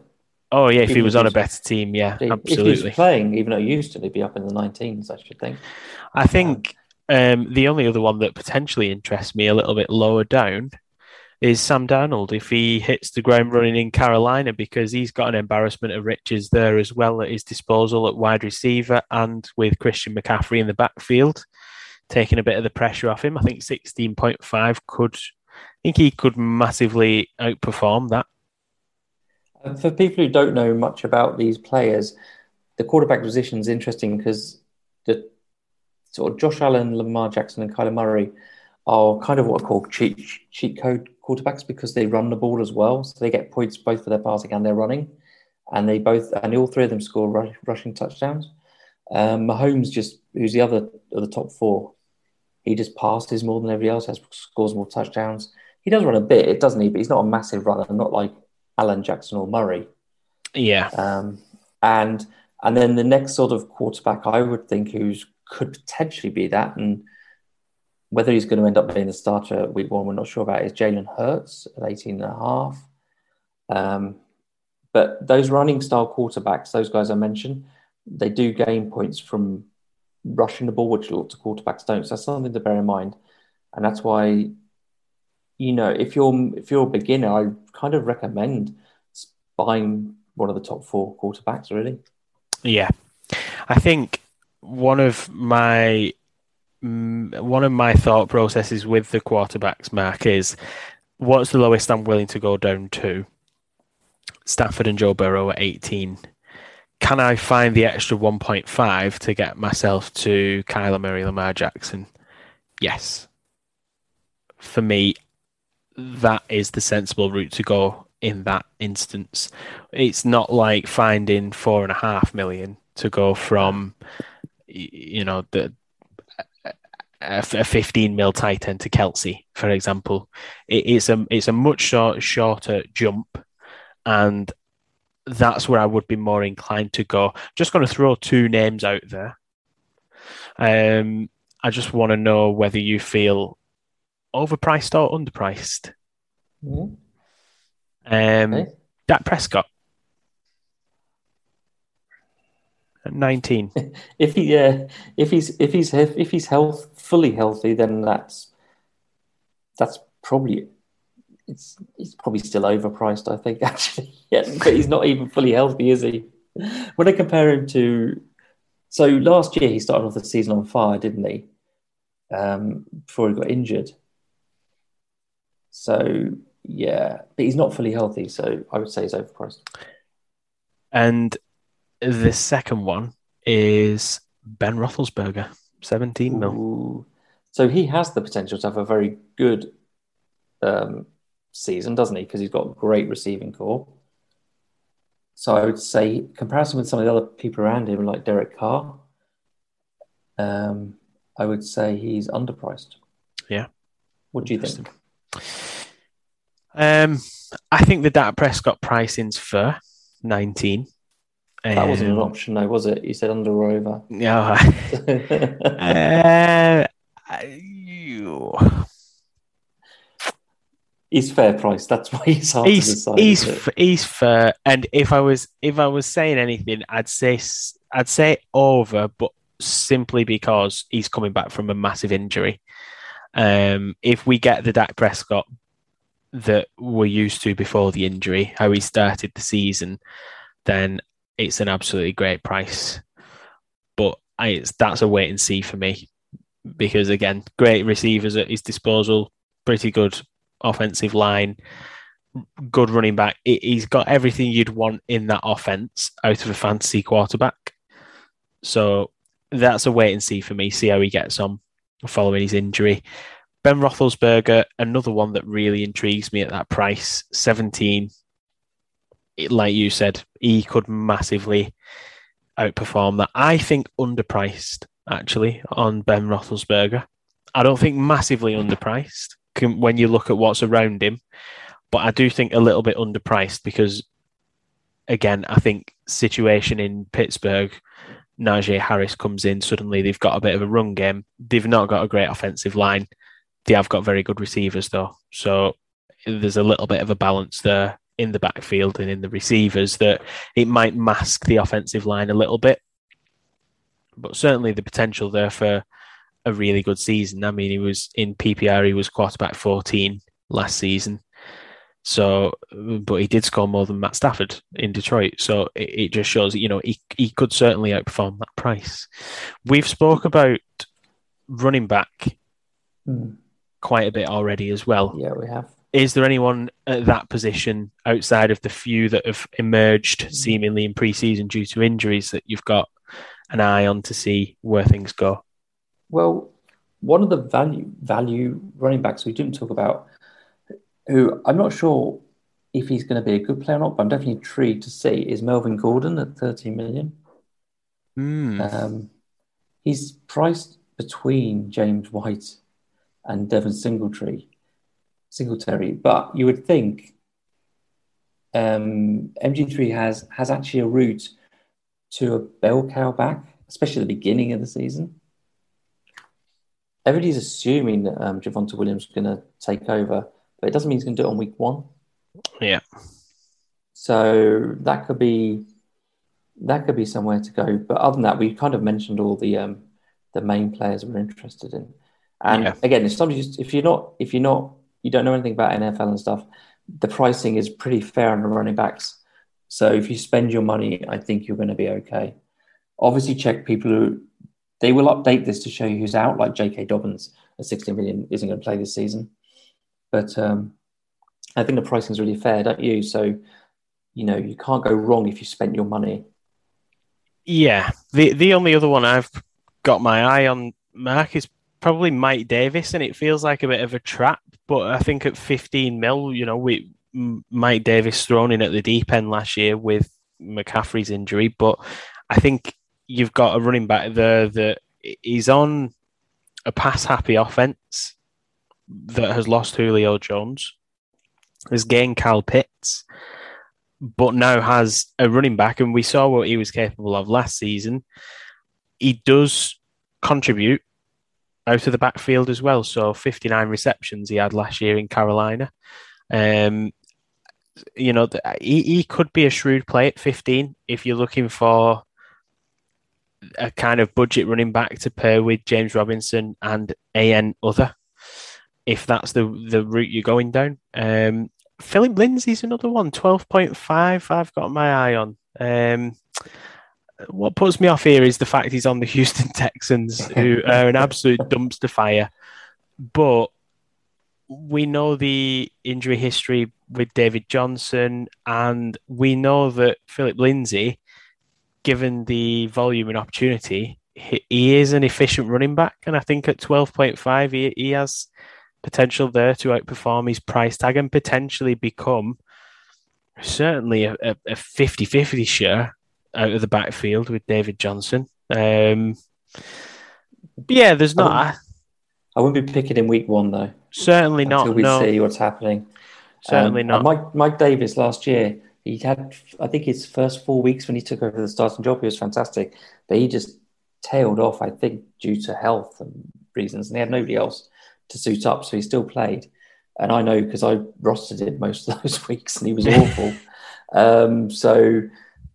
Oh yeah, if he was on a better team, yeah, If he was absolutely. playing, even at Houston, he'd be up in the 19s, I should think. I think um, the only other one that potentially interests me a little bit lower down is Sam Darnold if he hits the ground running in Carolina because he's got an embarrassment of riches there as well at his disposal at wide receiver and with Christian McCaffrey in the backfield, taking a bit of the pressure off him. I think 16.5 could, I think he could massively outperform that. For people who don't know much about these players, the quarterback position is interesting because the sort of Josh Allen, Lamar Jackson, and Kyler Murray are kind of what are called cheat cheat code quarterbacks because they run the ball as well, so they get points both for their passing and their running, and they both and all three of them score rush, rushing touchdowns. Um, Mahomes just who's the other of the top four, he just passes more than everybody else, has scores more touchdowns. He does run a bit, it doesn't he? But he's not a massive runner, not like Allen Jackson or Murray. Yeah. Um, and and then the next sort of quarterback I would think who's could potentially be that, and whether he's going to end up being the starter week one, we're not sure about, is Jalen Hurts at 18 and a half. Um, but those running style quarterbacks, those guys I mentioned, they do gain points from rushing the ball, which lots of quarterbacks don't. So that's something to bear in mind. And that's why, you know, if you're if you're a beginner, I kind of recommend buying one of the top four quarterbacks, really. Yeah. I think one of my one of my thought processes with the quarterbacks, Mark, is what's the lowest I'm willing to go down to? Stafford and Joe Burrow at 18. Can I find the extra 1.5 to get myself to Kyler Murray, Lamar Jackson? Yes. For me, that is the sensible route to go in that instance. It's not like finding four and a half million to go from, you know, the a 15 mil tight end to Kelce, for example. it's a it's a much short, shorter jump, and that's where I would be more inclined to go. Just going to throw two names out there. Um, I just want to know whether you feel overpriced or underpriced. Mm-hmm. Um, okay. Dak Prescott. At 19. if he, uh, if he's if he's if he's health fully healthy, then that's that's probably it's he's probably still overpriced. I think actually, yeah, but he's not even fully healthy, is he? When I compare him to, so last year he started off the season on fire, didn't he? Um, before he got injured. So yeah, but he's not fully healthy, so I would say he's overpriced. And the second one is Ben Roethlisberger, seventeen mil. So he has the potential to have a very good um, season, doesn't he? Because he's got great receiving corps. So I would say, comparison with some of the other people around him, like Derek Carr, um, I would say he's underpriced. Yeah. What do you think? Um, I think the Dak Prescott pricing's for 19. That um, wasn't an um, option, though, was it? You said under or over. Yeah. uh, you... He's fair price. That's why he's hard he's, to decide. He's he's fair, and if I was if I was saying anything, I'd say I'd say over, but simply because he's coming back from a massive injury. Um, if we get the Dak Prescott that we're used to before the injury, how he started the season, then it's an absolutely great price. But I, it's, that's a wait and see for me because again, great receivers at his disposal, pretty good offensive line, good running back. He's got everything you'd want in that offense out of a fantasy quarterback. So that's a wait and see for me. See how he gets on following his injury. Ben Roethlisberger, another one that really intrigues me at that price, 17. It, like you said, he could massively outperform that. I think underpriced, actually, on Ben Roethlisberger. I don't think massively underpriced when you look at what's around him, but I do think a little bit underpriced because, again, I think situation in Pittsburgh, Najee Harris comes in, suddenly they've got a bit of a run game. They've not got a great offensive line. They have got very good receivers though, so there's a little bit of a balance there in the backfield and in the receivers that it might mask the offensive line a little bit, but certainly the potential there for a really good season. I mean, he was in PPR, he was quarterback 14 last season. So, but he did score more than Matt Stafford in Detroit. So it, it just shows, you know, he, he could certainly outperform that price. We've spoke about running back mm quite a bit already as well. Yeah, we have. Is there anyone at that position outside of the few that have emerged mm. seemingly in pre-season due to injuries that you've got an eye on to see where things go? Well, one of the value value running backs we didn't talk about, who I'm not sure if he's going to be a good player or not, but I'm definitely intrigued to see is Melvin Gordon at 30 million. Mm. Um, he's priced between James White and Devin Singletary, Singletary, but you would think um, MG3 has has actually a route to a bell cow back, especially at the beginning of the season. Everybody's assuming that um, Javonte Williams is going to take over, but it doesn't mean he's going to do it on week one. Yeah. So that could be that could be somewhere to go. But other than that, we kind of mentioned all the um, the main players we're interested in. And Yeah. again, if somebody just, if you're not if you're not you don't know anything about NFL and stuff, the pricing is pretty fair on the running backs. So if you spend your money, I think you're going to be okay. Obviously, check people who they will update this to show you who's out, like J.K. Dobbins at 16 million isn't going to play this season. But um, I think the pricing is really fair, don't you? So you know you can't go wrong if you spent your money. Yeah. The the only other one I've got my eye on, Mark, is probably Mike Davis, and it feels like a bit of a trap. But I think at 15 mil, you know, we Mike Davis thrown in at the deep end last year with McCaffrey's injury, but I think you've got a running back there that is on a pass happy offense that has lost Julio Jones, has gained Kyle Pitts, but now has a running back, and we saw what he was capable of last season. He does contribute out of the backfield as well. So 59 receptions he had last year in Carolina. Um, you know, he, he could be a shrewd play at 15 if you're looking for a kind of budget running back to pair with James Robinson and AN other, if that's the the route you're going down. Um, Phillip Lindsay's another one, 12.5 I've got my eye on. Um, what puts me off here is the fact he's on the Houston Texans, who are an absolute dumpster fire. But we know the injury history with David Johnson, and we know that Phillip Lindsay, given the volume and opportunity, he, he is an efficient running back. And I think at 12.5, he, he has potential there to outperform his price tag and potentially become certainly a, a, a 50-50 share out of the backfield with David Johnson. Um, yeah, there's I not wouldn't, I wouldn't be picking in week one though. certainly not. Until we no, see what's happening. certainly Um, not. Mike Mike Davis last year, he had I think his first four weeks when he took over the starting job, he was fantastic, but he just tailed off. I think due to health and reasons, and he had nobody else to suit up, so he still played. And I know because I rostered him most of those weeks, and he was awful. um, so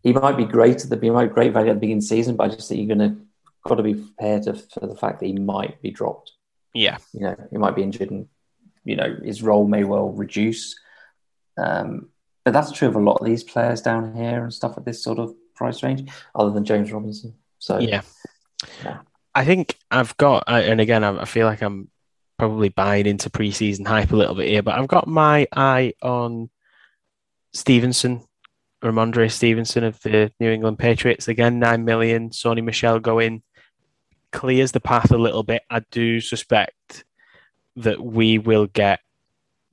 he might be great at the he might be great value at the beginning of the season, but I just think you're going to got to be prepared to, for the fact that he might be dropped. yeah, You know, he might be injured, and you know his role may well reduce. Um, but that's true of a lot of these players down here and stuff at this sort of price range, other than James Robinson. So yeah. Yeah. I think I've got, and again, I I feel like I'm probably buying into preseason hype a little bit here, but I've got my eye on Stevenson, Rhamondre Stevenson of the New England Patriots. Again, nine million. Sony Michel going clears the path a little bit. I do suspect that we will get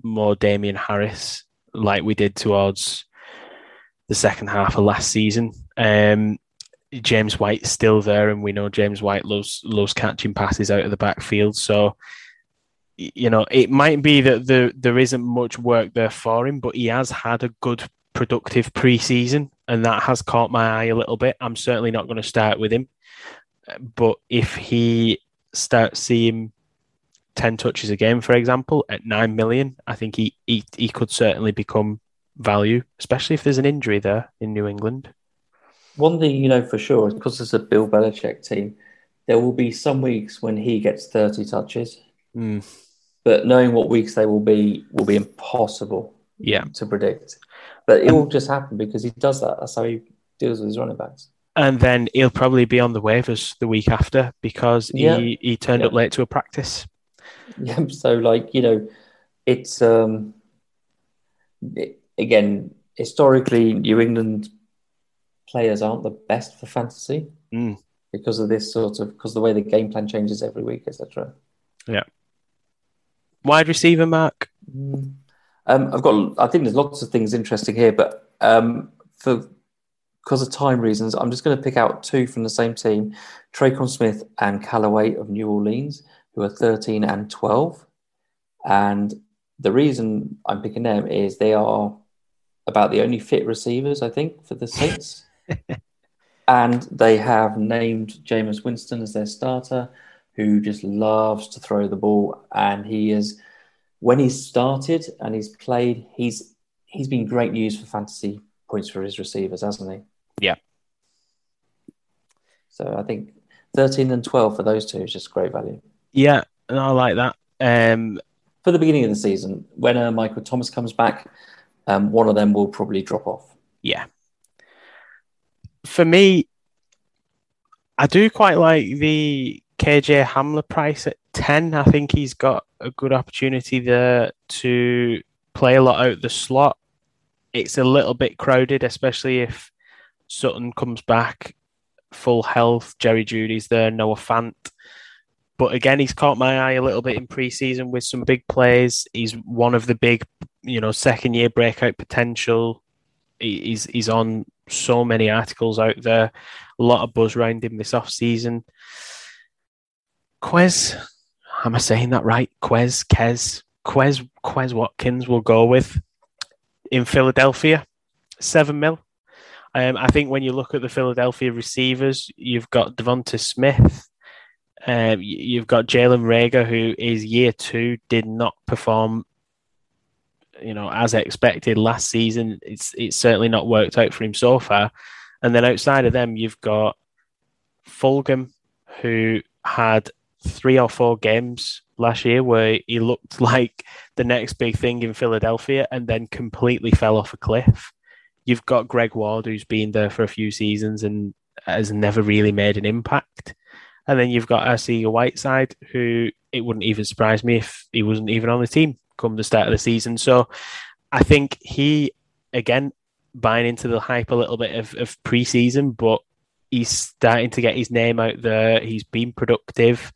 more Damien Harris like we did towards the second half of last season. Um, James White's still there, and we know James White loves loves catching passes out of the backfield. So, you know, it might be that there there isn't much work there for him, but he has had a good, productive preseason, and that has caught my eye a little bit. I'm certainly not going to start with him, but if he starts seeing ten touches a game, for example, at nine million, I think he he, he could certainly become value, especially if there's an injury there in New England. one thing you know for sure is because it's a Bill Belichick team, there will be some weeks when he gets thirty touches, Mm, but knowing what weeks they will be will be impossible yeah. to predict. But it will just happen because he does that. That's how he deals with his running backs. And then he'll probably be on the waivers the week after because Yeah. he, he turned Yeah. up late to a practice. Yeah, so like you know, it's um it- again historically New England players aren't the best for fantasy. Mm. because of this sort of because the way the game plan changes every week, etc. Yeah. Wide receiver, Mark. Um, I've got. I think there's lots of things interesting here, but um, for because of time reasons, I'm just going to pick out two from the same team: Tre'Quan Smith and Callaway of New Orleans, who are 13 and 12. And the reason I'm picking them is they are about the only fit receivers, I think, for the Saints. and they have named Jameis Winston as their starter, who just loves to throw the ball. And he is, when he's started and he's played, he's he's been great news for fantasy points for his receivers, hasn't he? Yeah. So I think 13 and 12 for those two is just great value. Yeah, and I like that. Um, for the beginning of the season, when uh, Michael Thomas comes back, um, one of them will probably drop off. Yeah. For me, I do quite like the KJ Hamler price at 10. I think he's got a good opportunity there to play a lot out the slot. It's a little bit crowded, especially if Sutton comes back full health. Jerry Jeudy's there, Noah Fant. But again, he's caught my eye a little bit in preseason with some big plays. He's one of the big, you know, second year breakout potential. He's he's on so many articles out there. A lot of buzz around him this off season. Quez, am I saying that right? Quez, Kez, Quez, Quez Watkins will go with in Philadelphia, seven mil. Um, I think when you look at the Philadelphia receivers, you've got Devonta Smith, um, you've got Jalen Reagor, who is year two, did not perform, you know, as expected last season. It's it's certainly not worked out for him so far. And then outside of them, you've got Fulgham, who had three or four games last year where he looked like the next big thing in Philadelphia and then completely fell off a cliff. You've got Greg Ward, who's been there for a few seasons and has never really made an impact. And then you've got Arcega Whiteside, who it wouldn't even surprise me if he wasn't even on the team come the start of the season. So I think he, again, buying into the hype a little bit of, of preseason, but he's starting to get his name out there. He's been productive.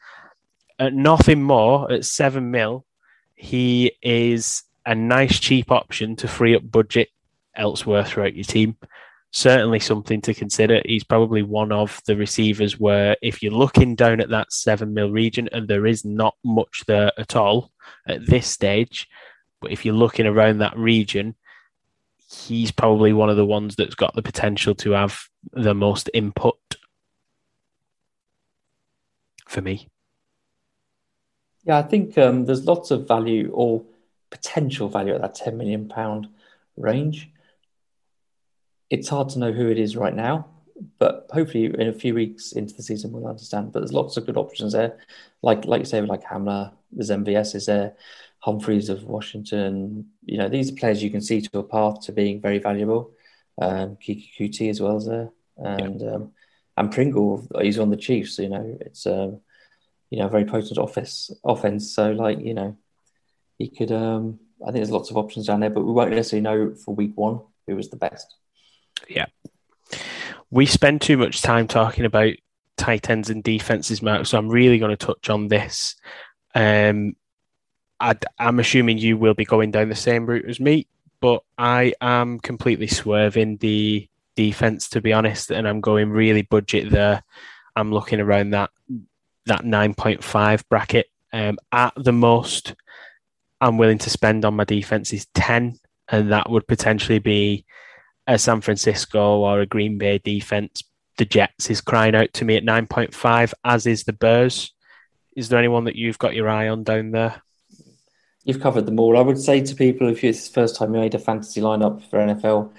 At nothing more, at seven mil, he is a nice cheap option to free up budget elsewhere throughout your team certainly something to consider. He's probably one of the receivers where if you're looking down at that seven mil region and there is not much there at all at this stage, but if you're looking around that region, he's probably one of the ones that's got the potential to have the most input for me. Yeah, I think um, there's lots of value or potential value at that 10 million pound range it's hard to know who it is right now, but hopefully in a few weeks into the season we'll understand. But there's lots of good options there, like like you say, like Hamler, there's MVS is there, Humphries of Washington. You know, these are players you can see to a path to being very valuable. Um, Keke Coutee as well as there, and yeah. um, and Pringle, he's on the Chiefs. So, you know, it's um, you know, very potent office offense. So like you know, he could. Um, I think there's lots of options down there, but we won't necessarily know for week one who was the best. Yeah. We spend too much time talking about tight ends and defenses, Mark. So I'm really going to touch on this. Um, i am assuming you will be going down the same route as me, but I am completely swerving the defense to be honest, and I'm going really budget there. I'm looking around that that 9.5 bracket. Um, at the most, I'm willing to spend on my defense is 10, and that would potentially be a San Francisco or a Green Bay defense, the Jets is crying out to me at 9.5, as is the Bears. Is there anyone that you've got your eye on down there? You've covered them all. I would say to people if it's the first time you made a fantasy lineup for NFL,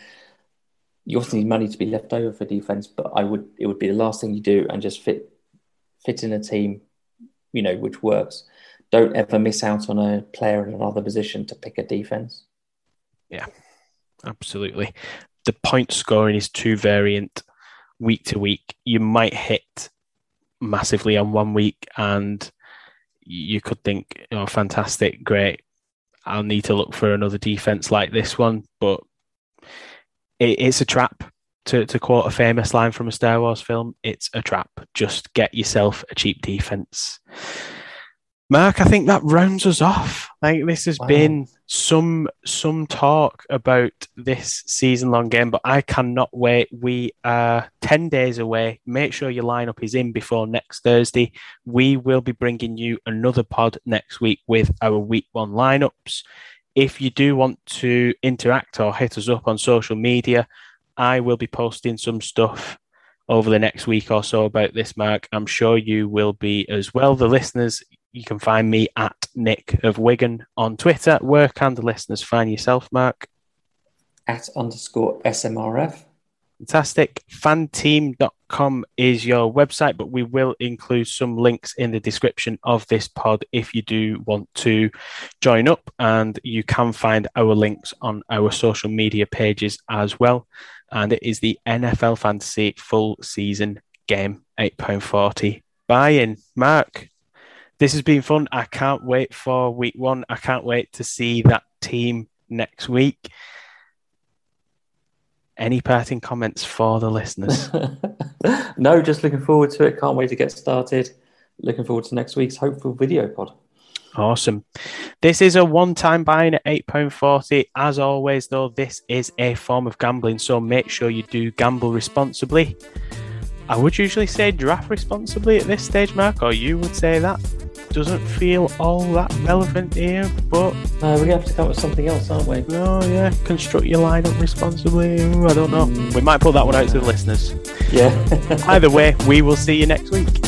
you also need money to be left over for defense, but I would it would be the last thing you do and just fit fit in a team, you know, which works. Don't ever miss out on a player in another position to pick a defense. Yeah, absolutely the point scoring is too variant week to week. You might hit massively on one week and you could think, oh, fantastic, great. I'll need to look for another defense like this one, but it, it's a trap to, to quote a famous line from a Star Wars film, it's a trap. Just get yourself a cheap defense. Mark, I think that rounds us off. Like this has wow. been some some talk about this season long game, but I cannot wait. We are ten days away. Make sure your lineup is in before next Thursday. We will be bringing you another pod next week with our week one lineups. If you do want to interact or hit us up on social media, I will be posting some stuff over the next week or so about this, Mark. I'm sure you will be as well. The listeners, you can find me at Nick of Wigan on Twitter. Where can the listeners find yourself, Mark? At underscore SMRF. Fantastic. Fanteam.com is your website, but we will include some links in the description of this pod if you do want to join up. And you can find our links on our social media pages as well. And it is the NFL Fantasy full season game, £8.40 buy in. Mark, this has been fun. I can't wait for week one. I can't wait to see that team next week. Any parting comments for the listeners? no, just looking forward to it. Can't wait to get started. Looking forward to next week's hopeful video pod. Awesome. This is a one time buying at £8.40. As always, though, this is a form of gambling, so make sure you do gamble responsibly. I would usually say draft responsibly at this stage, Mark, or you would say that doesn't feel all that relevant here, but. Uh, we're going to have to come up with something else, aren't we? Oh, yeah. Construct your lineup responsibly. I don't know. We might put that one out to the listeners. Yeah. Either way, we will see you next week.